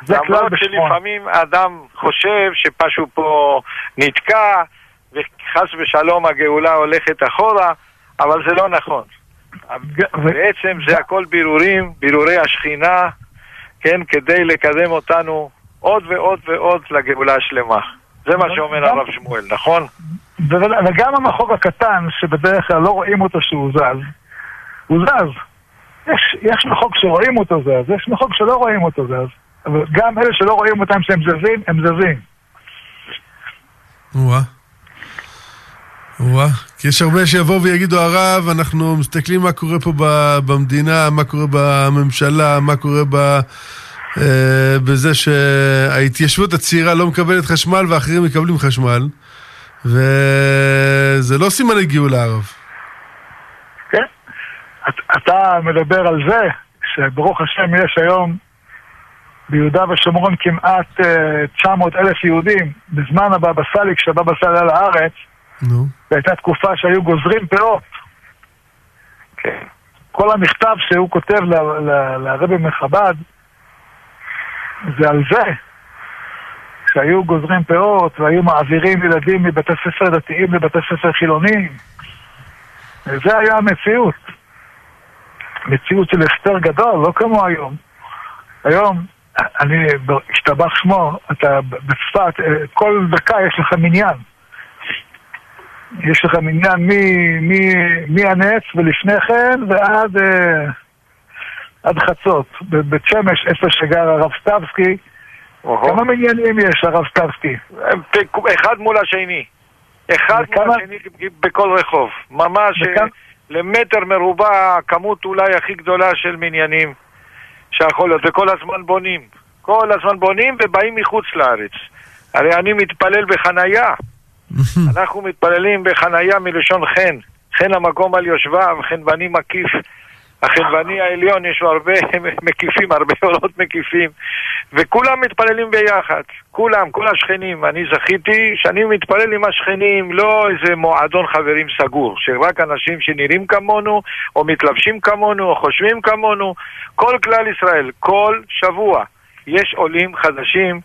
Speaker 3: זה למרות שלפעמים אדם חושב שמשהו פה נתקע וחס ושלום הגאולה הולכת אחורה, אבל זה לא נכון. בעצם זה הכל בירורים, בירורי השכינה, כן, כדי לקדם אותנו עוד ועוד ועוד לגאולה השלמה. זה מה שאומר הרב שמואל, נכון?
Speaker 2: וגם המחוג הקטן, שבדרך כלל לא רואים אותו שהוא זז, הוא זז. יש, יש מחוג שרואים אותו זז, יש מחוג שלא רואים אותו זז. אבל גם אלה שלא רואים אותם שהם זזים, הם זזים.
Speaker 1: וואה, כי יש הרבה שיבואו ויגידו, הרב, אנחנו מסתכלים מה קורה פה במדינה, מה קורה בממשלה, מה קורה ב... אה, בזה שההתיישבות הצעירה לא מקבלת חשמל ואחרים מקבלים חשמל, וזה לא סימני גאולה הרב.
Speaker 2: כן. אתה מדבר על זה שברוך השם יש היום ביהודה ושומרון כמעט 900 אה, אלף יהודים. בזמן הבבא סאלי, כשהבבא סאלי עלה לארץ, נו. והייתה תקופה שהיו גוזרים פאות. כן. כל המכתב שהוא כותב לרבי מחב"ד, זה על זה. שהיו גוזרים פאות והיו מעבירים ילדים מבתי ספר דתיים לבתי ספר חילוניים. וזה היה המציאות. מציאות של הסתר גדול, לא כמו היום. היום, אני, השתבח שמו, אתה בצפת, כל דקה יש לך מניין. יש לך מניין מהנץ ולפני כן ועד אה, עד חצות. בבית שמש, איפה שגר הרב סטבסקי, כמה מניינים יש, הרב סטבסקי?
Speaker 3: אחד מול השני. אחד מול השני בכל רחוב. ממש אה, למטר מרובע הכמות אולי הכי גדולה של מניינים שיכול להיות, וכל הזמן בונים. כל הזמן בונים ובאים מחוץ לארץ. הרי אני מתפלל בחנייה. *laughs* אנחנו מתפללים בחנייה מלשון חן. חן המקום על יושביו, חן בני מקיף החלבני העליון יש לו הרבה *laughs* מקיפים, הרבה עולות מקיפים וכולם מתפללים ביחד, כולם, כל השכנים. אני זכיתי שאני מתפלל עם השכנים, לא איזה מועדון חברים סגור, שרק אנשים שנראים כמונו, או מתלבשים כמונו, או חושבים כמונו. כל כלל ישראל, כל שבוע יש עולים חדשים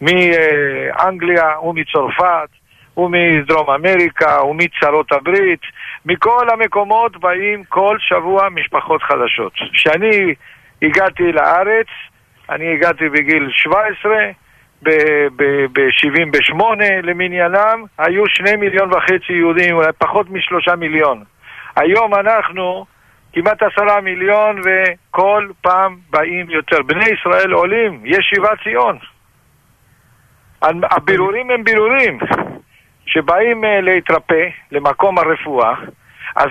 Speaker 3: מאנגליה ומצרפת ומדרום אמריקה, ומצרות הברית, מכל המקומות באים כל שבוע משפחות חדשות. כשאני הגעתי לארץ, אני הגעתי בגיל 17, ב-78 למניינם, היו שני מיליון וחצי יהודים, אולי פחות משלושה מיליון. היום אנחנו כמעט עשרה מיליון וכל פעם באים יותר. בני ישראל עולים, יש שיבת ציון. הבירורים הם בירורים שבאים אה, להתרפא למקום הרפואה אז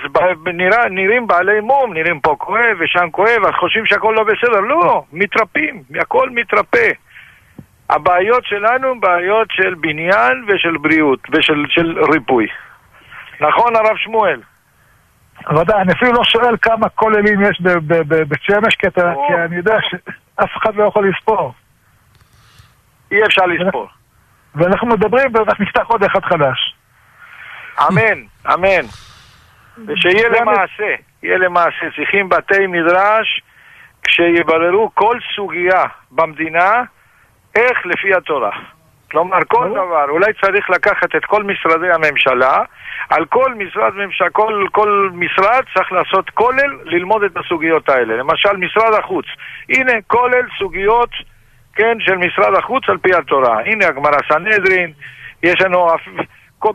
Speaker 3: נראה, נראים בעלי מום, נראים פה כואב ושם כואב, אז חושבים שהכל לא בסדר. לא, מתרפאים, הכל מתרפא. הבעיות שלנו הן בעיות של בניין ושל בריאות ושל של ריפוי. נכון, הרב שמואל?
Speaker 2: ודאי, אני אפילו לא שואל כמה כוללים יש בבית שמש, כי, כי אני יודע שאף אחד לא יכול לספור.
Speaker 3: אי אפשר לספור.
Speaker 2: ואנחנו מדברים ואנחנו נפתח עוד אחד חדש.
Speaker 3: אמן, אמן. ושיהיה למעשה, יהיה למעשה. צריכים בתי מדרש כשיבררו כל סוגיה במדינה, איך לפי התורה. כלומר, כל דבר, אולי צריך לקחת את כל משרדי הממשלה, על כל משרד ממשלה, כל, כל משרד צריך לעשות כולל ללמוד את הסוגיות האלה. למשל, משרד החוץ. הנה, כולל סוגיות, כן, של משרד החוץ על פי התורה. הנה הגמרא סנהדרין, יש לנו...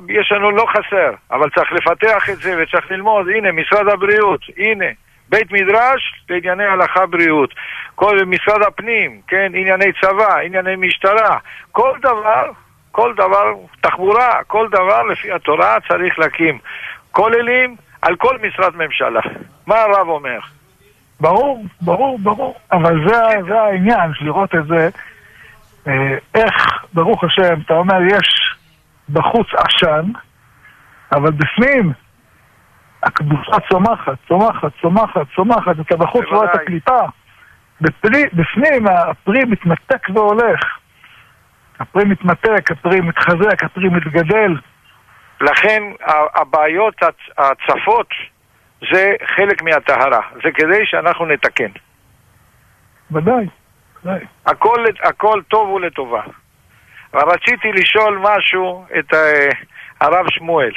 Speaker 3: יש לנו לא חסר, אבל צריך לפתח את זה וצריך ללמוד. הנה, משרד הבריאות, הנה, בית מדרש לענייני הלכה בריאות. כל משרד הפנים, כן, ענייני צבא, ענייני משטרה. כל דבר, כל דבר, תחבורה, כל דבר לפי התורה צריך להקים כוללים על כל משרד ממשלה. מה הרב אומר?
Speaker 2: ברור, ברור, ברור. אבל זה, זה העניין, לראות את זה, אה, איך, ברוך השם, אתה אומר, יש בחוץ עשן, אבל בפנים הקדושה צומחת, צומחת, צומחת, צומחת, אתה בחוץ רואה את הקליפה. בפרי, בפנים הפרי מתמתק והולך. הפרי מתמתק, הפרי מתחזק, הפרי מתגדל.
Speaker 3: לכן הבעיות הצפות זה חלק מהטהרה, זה כדי שאנחנו נתקן.
Speaker 2: ודאי, ודאי.
Speaker 3: הכל, הכל טוב ולטובה. רציתי לשאול משהו את אה, הרב שמואל.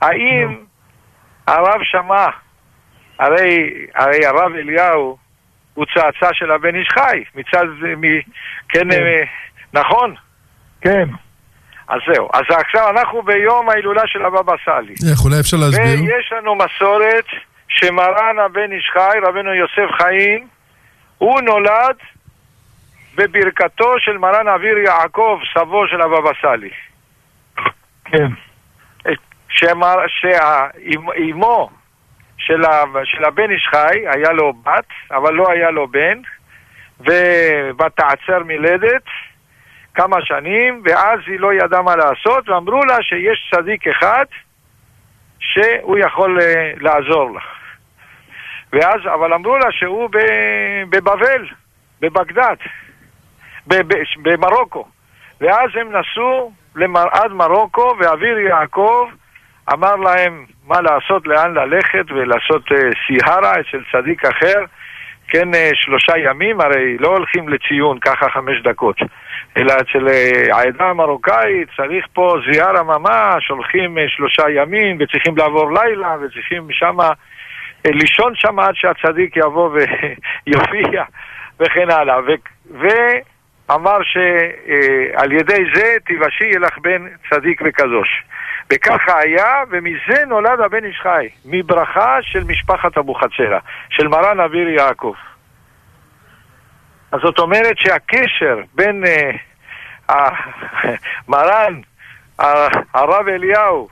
Speaker 3: האם הרב שמע, הרי, הרי הרב אליהו הוא צאצא של הבן איש חי, מצד, מ, כן, כן. אה, נכון?
Speaker 2: כן.
Speaker 3: אז זהו. אז עכשיו אנחנו ביום ההילולה של הבבא סאלי.
Speaker 1: איך, אולי אפשר להסביר?
Speaker 3: ויש לנו מסורת שמרן הבן איש חי, רבנו יוסף חיים, הוא נולד בברכתו של מרן אביר יעקב, סבו של הבבא סאלי.
Speaker 2: כן.
Speaker 3: שאימו של, של הבן איש חי, היה לו בת, אבל לא היה לו בן, ותעצר מלדת כמה שנים, ואז היא לא ידעה מה לעשות, ואמרו לה שיש צדיק אחד שהוא יכול uh, לעזור לה. ואז, אבל אמרו לה שהוא בבבל, בבגדד. במרוקו. ואז הם נסעו עד מרוקו, ואביר יעקב אמר להם מה לעשות, לאן ללכת, ולעשות סיהרה אצל צדיק אחר. כן, uh, שלושה ימים, הרי לא הולכים לציון ככה חמש דקות, אלא אצל uh, העדה המרוקאית צריך פה זיארה ממש, הולכים uh, שלושה ימים, וצריכים לעבור לילה, וצריכים שמה, uh, לישון שם עד שהצדיק יבוא ויופיע, *laughs* וכן הלאה. ו- ו- אמר שעל ידי זה תיוושי לך בן צדיק וקדוש. וככה היה, ומזה נולד הבן איש חי, מברכה של משפחת אבוחצירא, של מרן אביר יעקב. אז זאת אומרת שהקשר בין uh, *laughs* מרן הרב אליהו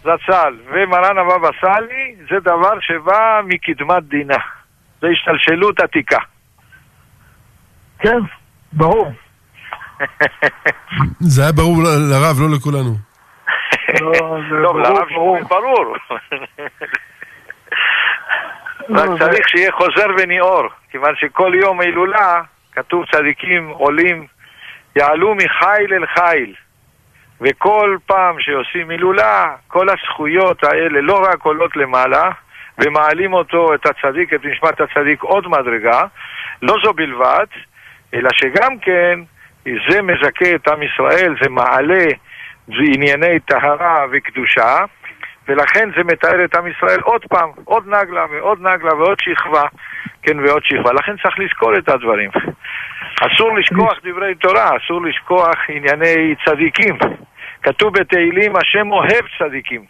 Speaker 3: זצ"ל ומרן הבבא סאלי זה דבר שבא מקדמת דינה. זה השתלשלות עתיקה.
Speaker 2: כן, ברור. *laughs*
Speaker 1: זה היה ברור לרב, לא לכולנו.
Speaker 3: טוב, לרב שמואל ברור. רק צריך שיהיה חוזר וניעור, כיוון שכל יום הילולה כתוב צדיקים עולים, יעלו מחיל אל חיל. וכל פעם שעושים הילולה, כל הזכויות האלה לא רק עולות למעלה, ומעלים אותו, את הצדיק, את נשמת הצדיק עוד מדרגה, לא זו בלבד, אלא שגם כן זה מזכה את עם ישראל, זה מעלה ענייני טהרה וקדושה, ולכן זה מתאר את עם ישראל עוד פעם, עוד נגלה ועוד נגלה ועוד שכבה, כן, ועוד שכבה. לכן צריך לזכור את הדברים. אסור לשכוח דברי תורה, אסור לשכוח ענייני צדיקים. כתוב בתהילים, השם אוהב צדיקים.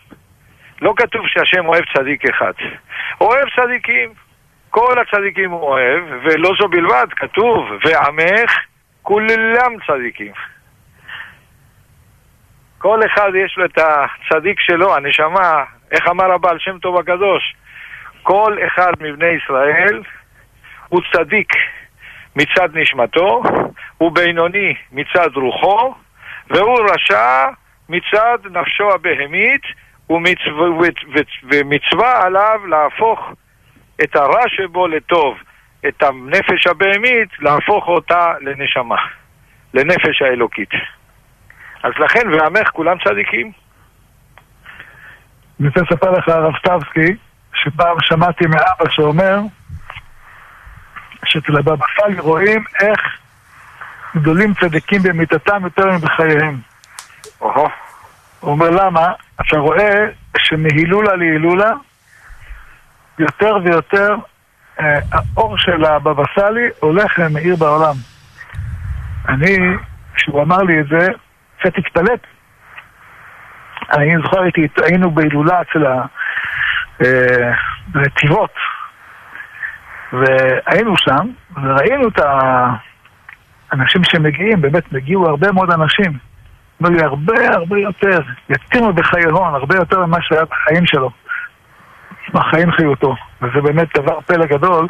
Speaker 3: לא כתוב שהשם אוהב צדיק אחד. אוהב צדיקים, כל הצדיקים הוא אוהב, ולא זו בלבד, כתוב, ועמך כולם צדיקים. כל אחד יש לו את הצדיק שלו, הנשמה, איך אמר הבעל שם טוב הקדוש? כל אחד מבני ישראל הוא צדיק מצד נשמתו, הוא בינוני מצד רוחו, והוא רשע מצד נפשו הבהמית, ומצווה, עליו להפוך את הרע שבו לטוב, את הנפש הבהמית, להפוך אותה לנשמה, לנפש האלוקית. אז לכן, ועמך כולם צדיקים.
Speaker 2: אני רוצה לספר לך, הרב סטבסקי, שפעם שמעתי מאבא שאומר שאצל הבבא סאלי רואים איך גדולים צדיקים במיתתם יותר מבחייהם.
Speaker 3: אוהו.
Speaker 2: הוא אומר למה? אתה רואה שמהילולה להילולה יותר ויותר אה, האור של הבבא סאלי הולך ומאיר בעולם. אני, כשהוא אמר לי את זה, קצת התפלאת. אני זוכר, היינו בהילולה אצל הנתיבות, והיינו שם, וראינו את האנשים שמגיעים, באמת, מגיעו הרבה מאוד אנשים. אמר לי, הרבה הרבה יותר, יתימו בחייהון, הרבה יותר ממה שהיה בחיים שלו. בחיים חיותו. וזה באמת דבר פלא גדול,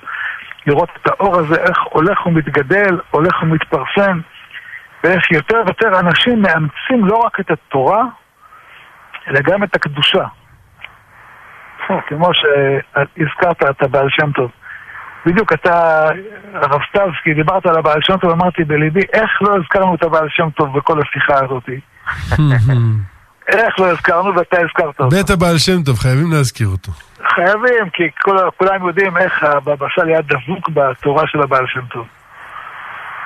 Speaker 2: לראות את האור הזה, איך הולך ומתגדל, הולך ומתפרסם. ואיך יותר ויותר אנשים מאמצים לא רק את התורה, אלא גם את הקדושה. כמו שהזכרת את הבעל שם טוב. בדיוק אתה, הרב סטבסקי, דיברת על הבעל שם טוב, אמרתי בליבי, איך לא הזכרנו את הבעל שם טוב בכל השיחה הזאת? *laughs* איך לא הזכרנו ואתה הזכרת אותו.
Speaker 1: בית הבעל שם טוב, חייבים להזכיר אותו.
Speaker 2: חייבים, כי כולם יודעים איך הבבא סאלי היה דבוק בתורה של הבעל שם טוב.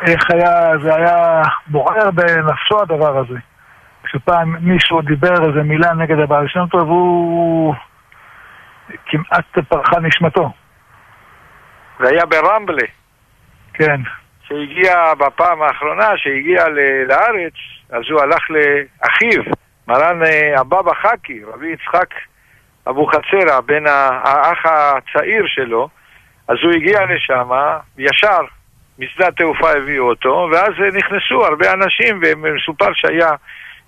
Speaker 2: איך היה, זה היה בוער בנפשו הדבר הזה. כשפעם מישהו דיבר איזה מילה נגד הבעל שם טוב, הוא כמעט פרחה נשמתו.
Speaker 3: זה היה ברמבלה.
Speaker 2: כן.
Speaker 3: שהגיע בפעם האחרונה, שהגיע לארץ, אז הוא הלך לאחיו, מרן אה, הבבא חכי, רבי יצחק אבוחצירא, בן האח הצעיר שלו, אז הוא הגיע לשם ישר משדה התעופה הביאו אותו, ואז נכנסו הרבה אנשים, ומסופר שהיה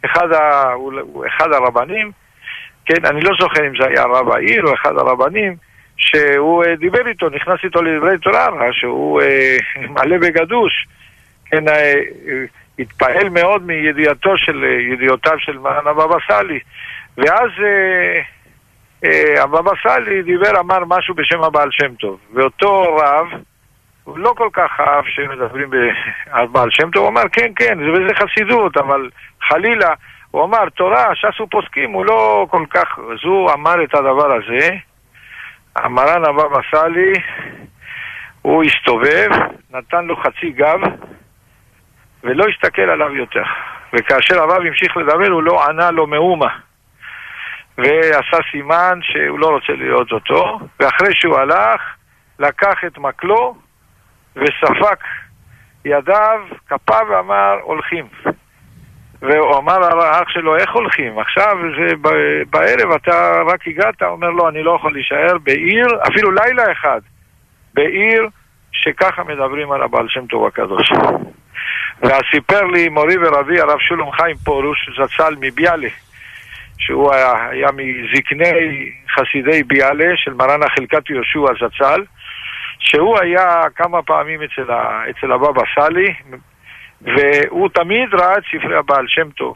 Speaker 3: אחד, ה... אחד הרבנים, כן, אני לא זוכר אם זה היה רב העיר או אחד הרבנים, שהוא אה, דיבר איתו, נכנס איתו לדברי תורה, שהוא אה, *laughs* מלא בגדוש, כן, אה, התפעל מאוד מידיעתו של, ידיעותיו של מרן הבבא סאלי, ואז הבבא סאלי דיבר, אמר משהו בשם הבעל שם טוב, ואותו רב, הוא לא כל כך אהב שמדברים על בעל שם טוב, הוא אמר כן, כן, זה חסידות, אבל חלילה, הוא אמר, תורה, ש"ס ופוסקים, הוא לא כל כך, אז הוא אמר את הדבר הזה, המרן הבבא סאלי, הוא הסתובב, נתן לו חצי גב, ולא הסתכל עליו יותר. וכאשר הרב המשיך לדבר, הוא לא ענה לו מאומה. ועשה סימן שהוא לא רוצה לראות אותו, ואחרי שהוא הלך, לקח את מקלו וספק ידיו, כפיו ואמר, הולכים. והוא אמר לאח שלו, איך הולכים? עכשיו זה בערב, אתה רק הגעת? אומר לא, אני לא יכול להישאר בעיר, אפילו לילה אחד, בעיר שככה מדברים על הבעל שם טוב הקדוש. ואז סיפר לי מורי ורבי הרב שולם חיים פורוש, זצ"ל מביאלה, שהוא היה, היה מזקני חסידי ביאלה של מרן החלקת יהושע זצ"ל, שהוא היה כמה פעמים אצל, ה, אצל הבבא סאלי, והוא תמיד ראה את ספרי הבעל שם טוב,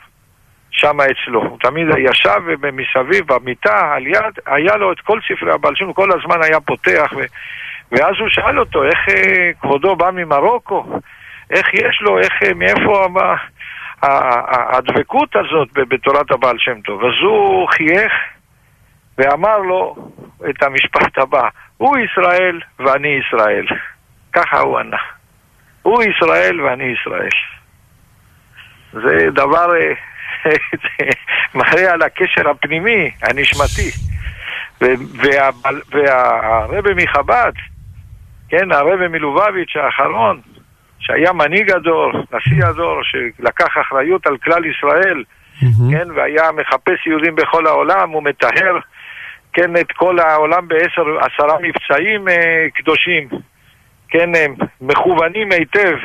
Speaker 3: שם אצלו. הוא תמיד ישב ומסביב, במיטה, על יד, היה לו את כל ספרי הבעל שם, כל הזמן היה פותח, ו... ואז הוא שאל אותו, איך אה, כבודו בא ממרוקו? איך יש לו, איך, אה, מאיפה הדבקות הזאת בתורת הבעל שם טוב? אז הוא חייך ואמר לו את המשפט הבא, הוא ישראל ואני ישראל. ככה הוא ענה. הוא ישראל ואני ישראל. זה דבר, אה, *laughs* מראה על הקשר הפנימי, הנשמתי. והרבה מחב"ד, כן, הרבה מלובביץ' האחרון, שהיה מנהיג הדור, נשיא הדור, שלקח אחריות על כלל ישראל, כן, והיה מחפש יהודים בכל העולם, הוא מטהר, כן, את כל העולם בעשר, עשרה מבצעים אה, קדושים, כן, אה, מכוונים היטב,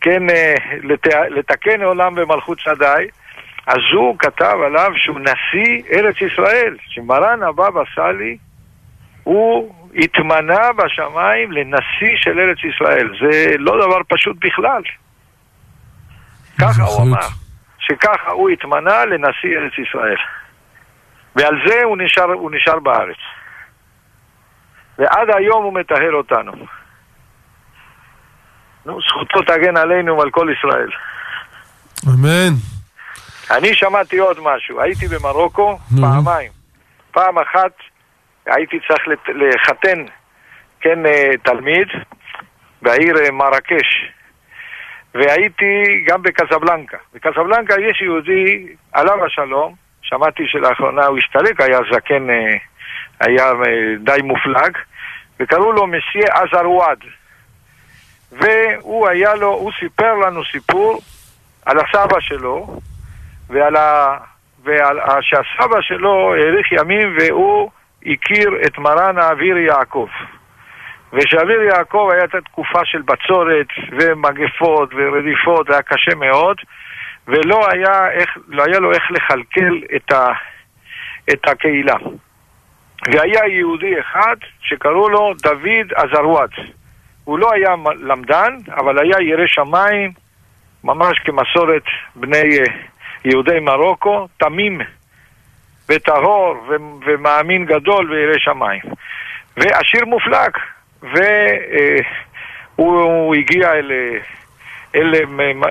Speaker 3: כן, אה, לת, לתקן עולם במלכות שדי. אז הוא כתב עליו שהוא נשיא ארץ ישראל, שמרן הבבא סאלי הוא התמנה בשמיים לנשיא של ארץ ישראל. זה לא דבר פשוט בכלל. ככה הוא אמר, שככה הוא התמנה לנשיא ארץ ישראל. ועל זה הוא נשאר, הוא נשאר בארץ. ועד היום הוא מטהר אותנו. נו, זכותו תגן עלינו ועל כל ישראל.
Speaker 1: אמן.
Speaker 3: אני שמעתי עוד משהו, הייתי במרוקו פעמיים. פעם אחת הייתי צריך לחתן, כן, אה, תלמיד בעיר אה, מרקש. והייתי גם בקזבלנקה. בקזבלנקה יש יהודי, עליו השלום, שמעתי שלאחרונה הוא השתלק, היה זקן, אה, היה די מופלג, וקראו לו מסיה עזרוואד. והוא היה לו, הוא סיפר לנו סיפור על הסבא שלו, ועל ה... ועל שהסבא שלו האריך ימים והוא הכיר את מרן האוויר יעקב. ושאוויר יעקב הייתה תקופה של בצורת ומגפות ורדיפות, היה קשה מאוד, ולא היה, איך, לא היה לו איך לכלכל את, ה, את הקהילה. והיה יהודי אחד שקראו לו דוד עזרוואט. הוא לא היה למדן, אבל היה ירא שמיים, ממש כמסורת בני אה, יהודי מרוקו, תמים וטהור ומאמין גדול וירא שמיים. ועשיר מופלג. והוא הגיע אל, אל,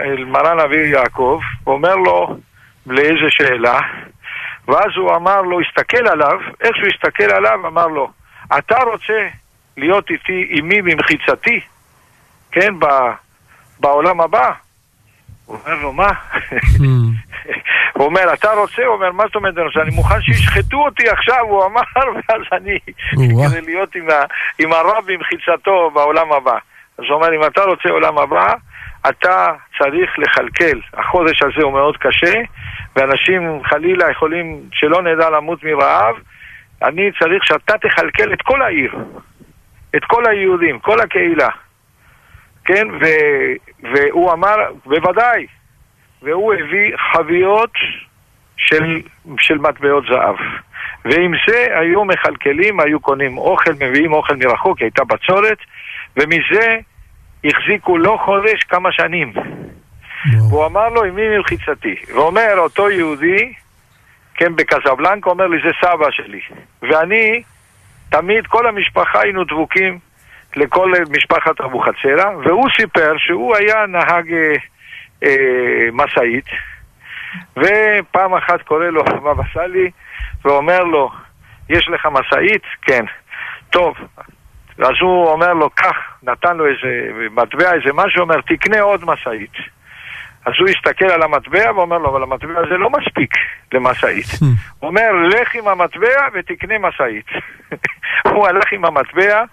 Speaker 3: אל מרן אבי יעקב, ואומר לו לאיזה שאלה, ואז הוא אמר לו, הסתכל עליו, איך שהוא הסתכל עליו, אמר לו, אתה רוצה להיות איתי, עימי במחיצתי, כן, בעולם הבא? הוא אומר לו, מה? Hmm. *laughs* הוא אומר, אתה רוצה? הוא אומר, מה זאת אומרת? אני מוכן שישחטו אותי עכשיו, הוא אמר, *laughs* ואז אני, *laughs* כדי להיות עם, ה, עם הרב במחיצתו בעולם הבא. אז הוא אומר, אם אתה רוצה עולם הבא, אתה צריך לכלכל. החודש הזה הוא מאוד קשה, ואנשים חלילה יכולים שלא נדע למות מרעב. אני צריך שאתה תכלכל את כל העיר, את כל היהודים, כל הקהילה. כן, ו, והוא אמר, בוודאי, והוא הביא חביות של, של מטבעות זהב. ועם זה היו מכלכלים, היו קונים אוכל, מביאים אוכל מרחוק, כי הייתה בצורת, ומזה החזיקו לא חודש, כמה שנים. והוא אמר לו, אמי מלחיצתי. ואומר אותו יהודי, כן, בקזבלנקה, אומר לי, זה סבא שלי. ואני, תמיד, כל המשפחה היינו דבוקים לכל משפחת אבוחצירא, והוא סיפר שהוא היה נהג אה, אה, משאית, ופעם אחת קורא לו *laughs* בבא סאלי ואומר לו, יש לך משאית? כן. טוב. אז הוא אומר לו, קח, נתן לו איזה מטבע, איזה משהו, אומר, תקנה עוד משאית. אז הוא הסתכל על המטבע ואומר לו, אבל המטבע הזה לא מספיק למשאית. הוא אומר, לך עם המטבע ותקנה משאית. *laughs* הוא הלך עם המטבע,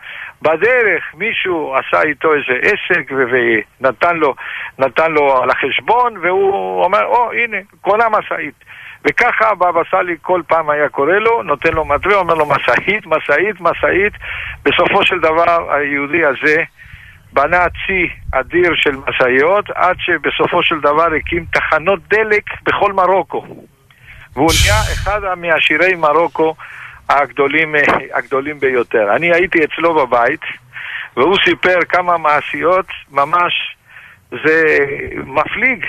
Speaker 3: בדרך מישהו עשה איתו איזה עסק ונתן לו, נתן לו על החשבון, והוא אומר, או, oh, הנה, קונה משאית. וככה הבבא סאלי כל פעם היה קורא לו, נותן לו מטבע, אומר לו משאית, משאית, משאית. בסופו של דבר היהודי הזה בנה צי אדיר של משאיות, עד שבסופו של דבר הקים תחנות דלק בכל מרוקו. והוא נהיה אחד מעשירי מרוקו הגדולים, הגדולים ביותר. אני הייתי אצלו בבית, והוא סיפר כמה מעשיות, ממש, זה מפליג,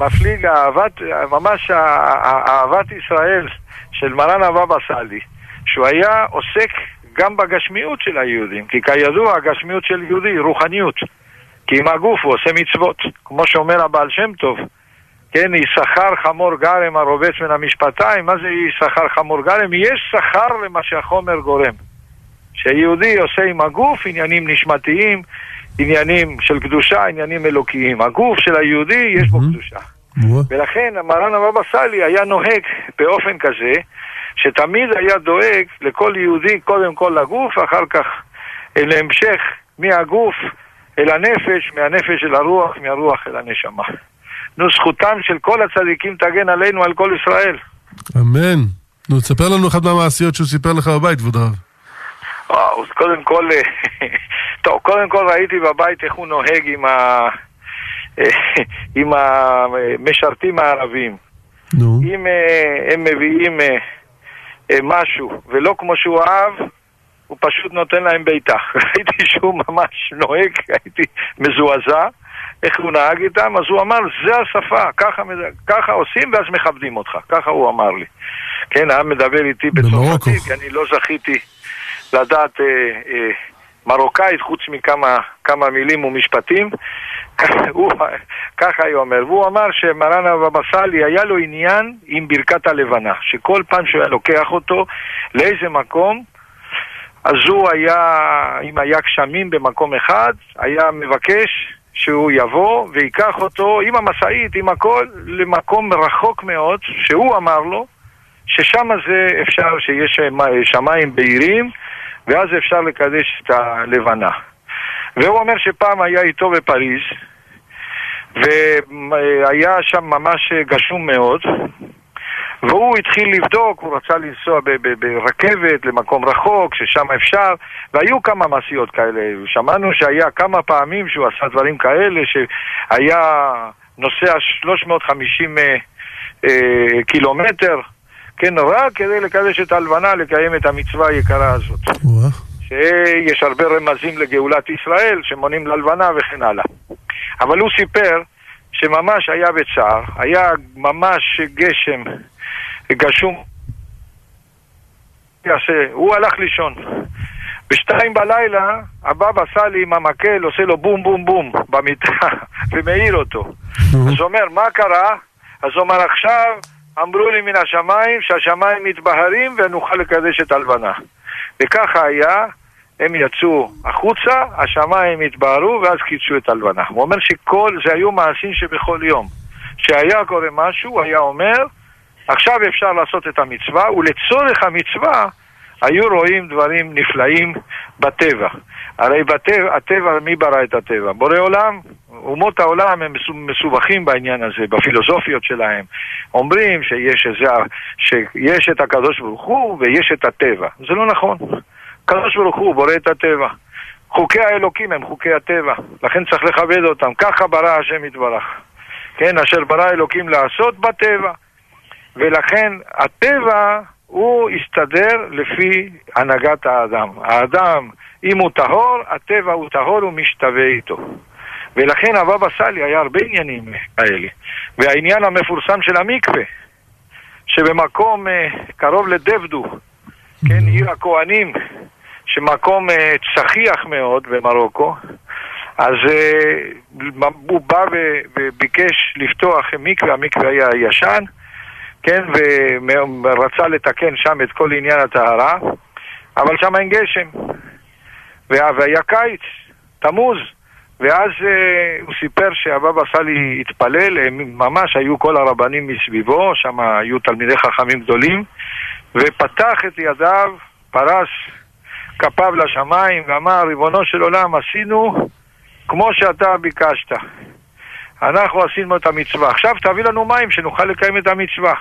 Speaker 3: מפליג אהבת, ממש אהבת ישראל של מרן הבבא סאלי, שהוא היה עוסק גם בגשמיות של היהודים, כי כידוע הגשמיות של יהודי היא רוחניות, כי עם הגוף הוא עושה מצוות, כמו שאומר הבעל שם טוב, כן, יששכר חמור גרם הרובץ מן המשפטיים, מה זה יששכר חמור גרם? יש שכר למה שהחומר גורם. שיהודי עושה עם הגוף עניינים נשמתיים, עניינים של קדושה, עניינים אלוקיים. הגוף של היהודי יש בו קדושה.
Speaker 1: וואו.
Speaker 3: ולכן מרן הבבא סאלי היה נוהג באופן כזה, שתמיד היה דואג לכל יהודי קודם כל לגוף, אחר כך להמשך מהגוף אל הנפש, מהנפש אל הרוח, מהרוח אל הנשמה. נו, זכותם של כל הצדיקים תגן עלינו, על כל ישראל.
Speaker 1: אמן. נו, תספר לנו אחת מהמעשיות שהוא סיפר לך בבית, כבוד הרב.
Speaker 3: וואו, אז קודם כל, אה, טוב, קודם כל ראיתי בבית איך הוא נוהג עם, ה... *laughs* עם המשרתים הערבים.
Speaker 1: נו.
Speaker 3: אם אה, הם מביאים אה, אה, משהו ולא כמו שהוא אהב, הוא פשוט נותן להם בעיטה. *laughs* ראיתי שהוא ממש נוהג, הייתי מזועזע איך הוא נהג איתם, אז הוא אמר, זה השפה, ככה, ככה עושים ואז מכבדים אותך, ככה הוא אמר לי. כן, היה מדבר איתי. בצרפתית, כי אני לא זכיתי לדעת אה, אה, מרוקאית חוץ מכמה כמה מילים ומשפטים. *laughs* הוא, ככה הוא אומר, והוא אמר שמרן הבבא סאלי היה לו עניין עם ברכת הלבנה, שכל פעם שהוא היה לוקח אותו לאיזה מקום, אז הוא היה, אם היה גשמים במקום אחד, היה מבקש שהוא יבוא ויקח אותו עם המשאית, עם הכל, למקום רחוק מאוד, שהוא אמר לו, ששם זה אפשר שיש שמ- שמיים בהירים, ואז אפשר לקדש את הלבנה. והוא אומר שפעם היה איתו בפריז, והיה שם ממש גשום מאוד, והוא התחיל לבדוק, הוא רצה לנסוע ברכבת למקום רחוק, ששם אפשר, והיו כמה מעשיות כאלה. שמענו שהיה כמה פעמים שהוא עשה דברים כאלה, שהיה נוסע 350 אה, אה, קילומטר, כן, רק כדי לקדש את הלבנה, לקיים את המצווה היקרה הזאת. שיש הרבה רמזים לגאולת ישראל, שמונים ללבנה וכן הלאה. אבל הוא סיפר שממש היה בצער, היה ממש גשם גשום. הוא הלך לישון. בשתיים בלילה, הבבא סאלי עם המקל עושה לו בום בום בום במיטה *laughs* ומעיר אותו. אז הוא אומר, מה קרה? אז הוא אומר, עכשיו אמרו לי מן השמיים שהשמיים מתבהרים ונוכל לקדש את הלבנה. וככה היה, הם יצאו החוצה, השמיים התבהרו ואז קידשו את הלבנה. הוא אומר שכל, זה היו מעשים שבכל יום. שהיה קורה משהו, הוא היה אומר, עכשיו אפשר לעשות את המצווה, ולצורך המצווה היו רואים דברים נפלאים בטבע. הרי בטבע, הטבע, מי ברא את הטבע? בורא עולם. אומות העולם הם מסו- מסובכים בעניין הזה, בפילוסופיות שלהם. אומרים שיש, איזה, שיש את הקדוש ברוך הוא ויש את הטבע. זה לא נכון. הקדוש ברוך הוא בורא את הטבע. חוקי האלוקים הם חוקי הטבע, לכן צריך לכבד אותם. ככה ברא השם יתברך. כן, אשר ברא אלוקים לעשות בטבע. ולכן הטבע הוא יסתדר לפי הנהגת האדם. האדם, אם הוא טהור, הטבע הוא טהור ומשתווה איתו. ולכן הבבא סאלי היה הרבה עניינים כאלה. והעניין המפורסם של המקווה, שבמקום אה, קרוב לדבדו, כן, עיר הכוהנים, שמקום אה, צחיח מאוד במרוקו, אז אה, הוא בא וביקש לפתוח מקווה, המקווה היה ישן, כן, ורצה לתקן שם את כל עניין הטהרה, אבל שם אין גשם. וה- והיה קיץ, תמוז, ואז אה, הוא סיפר שהבבא סאלי התפלל, הם ממש היו כל הרבנים מסביבו, שם היו תלמידי חכמים גדולים, ופתח את ידיו, פרס כפיו לשמיים, ואמר, ריבונו של עולם, עשינו כמו שאתה ביקשת. אנחנו עשינו את המצווה. עכשיו תביא לנו מים שנוכל לקיים את המצווה.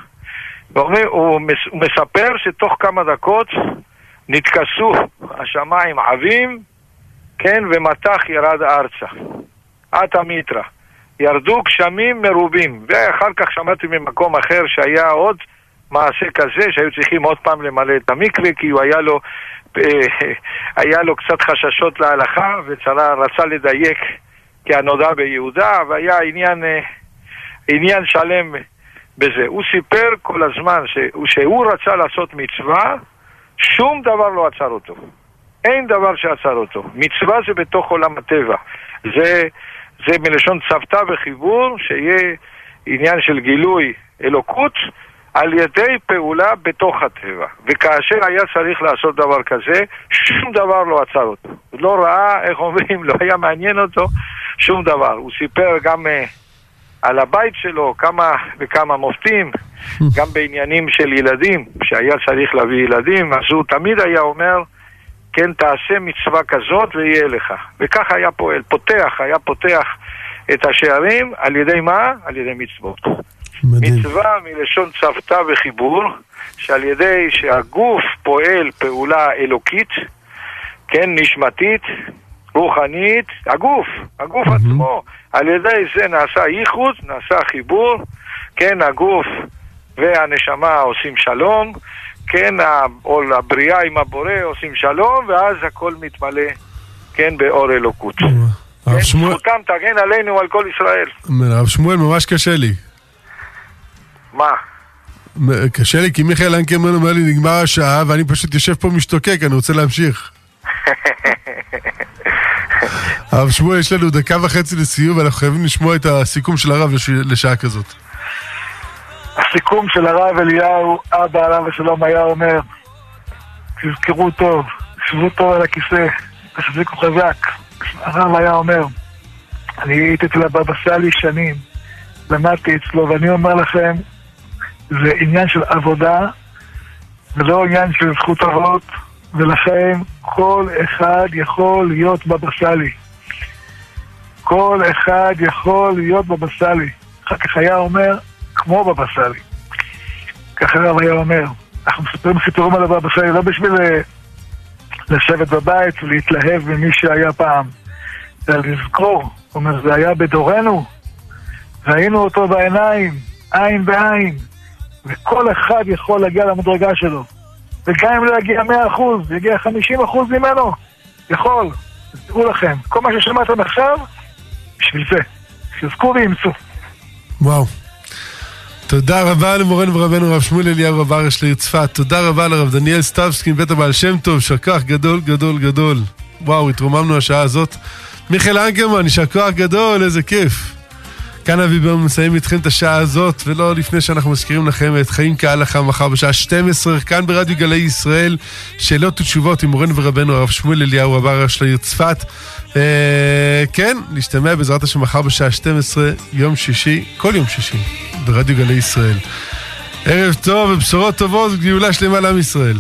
Speaker 3: הוא מספר שתוך כמה דקות נתכסו השמיים עבים, כן, ומטח ירד ארצה. עטה מיתרא. ירדו גשמים מרובים. ואחר כך שמעתי ממקום אחר שהיה עוד מעשה כזה, שהיו צריכים עוד פעם למלא את המקווה, כי הוא היה לו, אה, היה לו קצת חששות להלכה, ורצה לדייק כי הנודע ביהודה, והיה עניין, אה, עניין שלם בזה. הוא סיפר כל הזמן שהוא, שהוא רצה לעשות מצווה, שום דבר לא עצר אותו. אין דבר שעצר אותו. מצווה זה בתוך עולם הטבע. זה, זה מלשון צוותא וחיבור, שיהיה עניין של גילוי אלוקות על ידי פעולה בתוך הטבע. וכאשר היה צריך לעשות דבר כזה, שום דבר לא עצר אותו. לא ראה, איך אומרים, *laughs* לא היה מעניין אותו שום דבר. הוא סיפר גם uh, על הבית שלו כמה וכמה מופתים, *laughs* גם בעניינים של ילדים, שהיה צריך להביא ילדים, אז הוא תמיד היה אומר, כן, תעשה מצווה כזאת ויהיה לך. וכך היה פועל, פותח, היה פותח את השערים, על ידי מה? על ידי מצוות.
Speaker 1: מדהים.
Speaker 3: מצווה מלשון צוותא וחיבור, שעל ידי שהגוף פועל פעולה אלוקית, כן, נשמתית, רוחנית, הגוף, הגוף
Speaker 1: מהמם.
Speaker 3: עצמו, על ידי זה נעשה ייחוד, נעשה חיבור, כן, הגוף והנשמה עושים שלום, כן, או הבריאה עם הבורא עושים שלום, ואז הכל מתמלא, כן, באור אלוקות.
Speaker 1: הרב
Speaker 3: כן,
Speaker 1: שמואל,
Speaker 3: זכותם תגן עלינו, על כל ישראל.
Speaker 1: הרב שמואל, ממש קשה לי.
Speaker 3: מה?
Speaker 1: קשה לי כי מיכאל אנקרמן אומר לי נגמר השעה ואני פשוט יושב פה משתוקק, אני רוצה להמשיך. *laughs* הרב שמואל, יש לנו דקה וחצי לסיום ואנחנו חייבים לשמוע את הסיכום של הרב לש... לשעה כזאת.
Speaker 2: הסיכום של הרב אליהו, אבא עליו השלום היה אומר, תזכרו טוב, שבו טוב על הכיסא, תחזיקו חזק. הרב היה אומר, אני הייתי אצל הבבא סאלי שנים, למדתי אצלו, ואני אומר לכם, זה עניין של עבודה, ולא עניין של זכות אבות, ולכן כל אחד יכול להיות בבא סאלי. כל אחד יכול להיות בבא סאלי. אחר כך היה אומר, כמו בבא סאלי. ככה הרב היה אומר. אנחנו מספרים סיפורים על הבבא סאלי לא בשביל אה, לשבת בבית ולהתלהב ממי שהיה פעם, אלא לזכור, הוא אומר, זה היה בדורנו, ראינו אותו בעיניים, עין בעין, וכל אחד יכול להגיע למדרגה שלו. וגם אם לא יגיע 100%, יגיע 50% ממנו, יכול. תדעו לכם, כל מה ששמעתם עכשיו, בשביל זה. שיזכו וימצאו.
Speaker 1: וואו. תודה רבה למורנו ורבנו הרב שמואל אליהו רב ארש לעיר צפת. תודה רבה לרב דניאל סטבסקי מבית הבעל שם טוב, כוח גדול גדול גדול. וואו, התרוממנו השעה הזאת. מיכאל אנקרמן, יישר כוח גדול, איזה כיף. כאן אביבר מסיים איתכם את השעה הזאת, ולא לפני שאנחנו מזכירים לכם את חיים כהלכה מחר בשעה 12, כאן ברדיו גלי ישראל, שאלות ותשובות עם מורנו ורבנו הרב שמואל אליהו רב ארש לעיר צפת. אה, כן, נשתמע בעזרת השם מחר בשעה 12, יום שישי, כל יום שישי, ברדיו גלי ישראל. ערב טוב ובשורות טובות וגאולה שלמה לעם ישראל.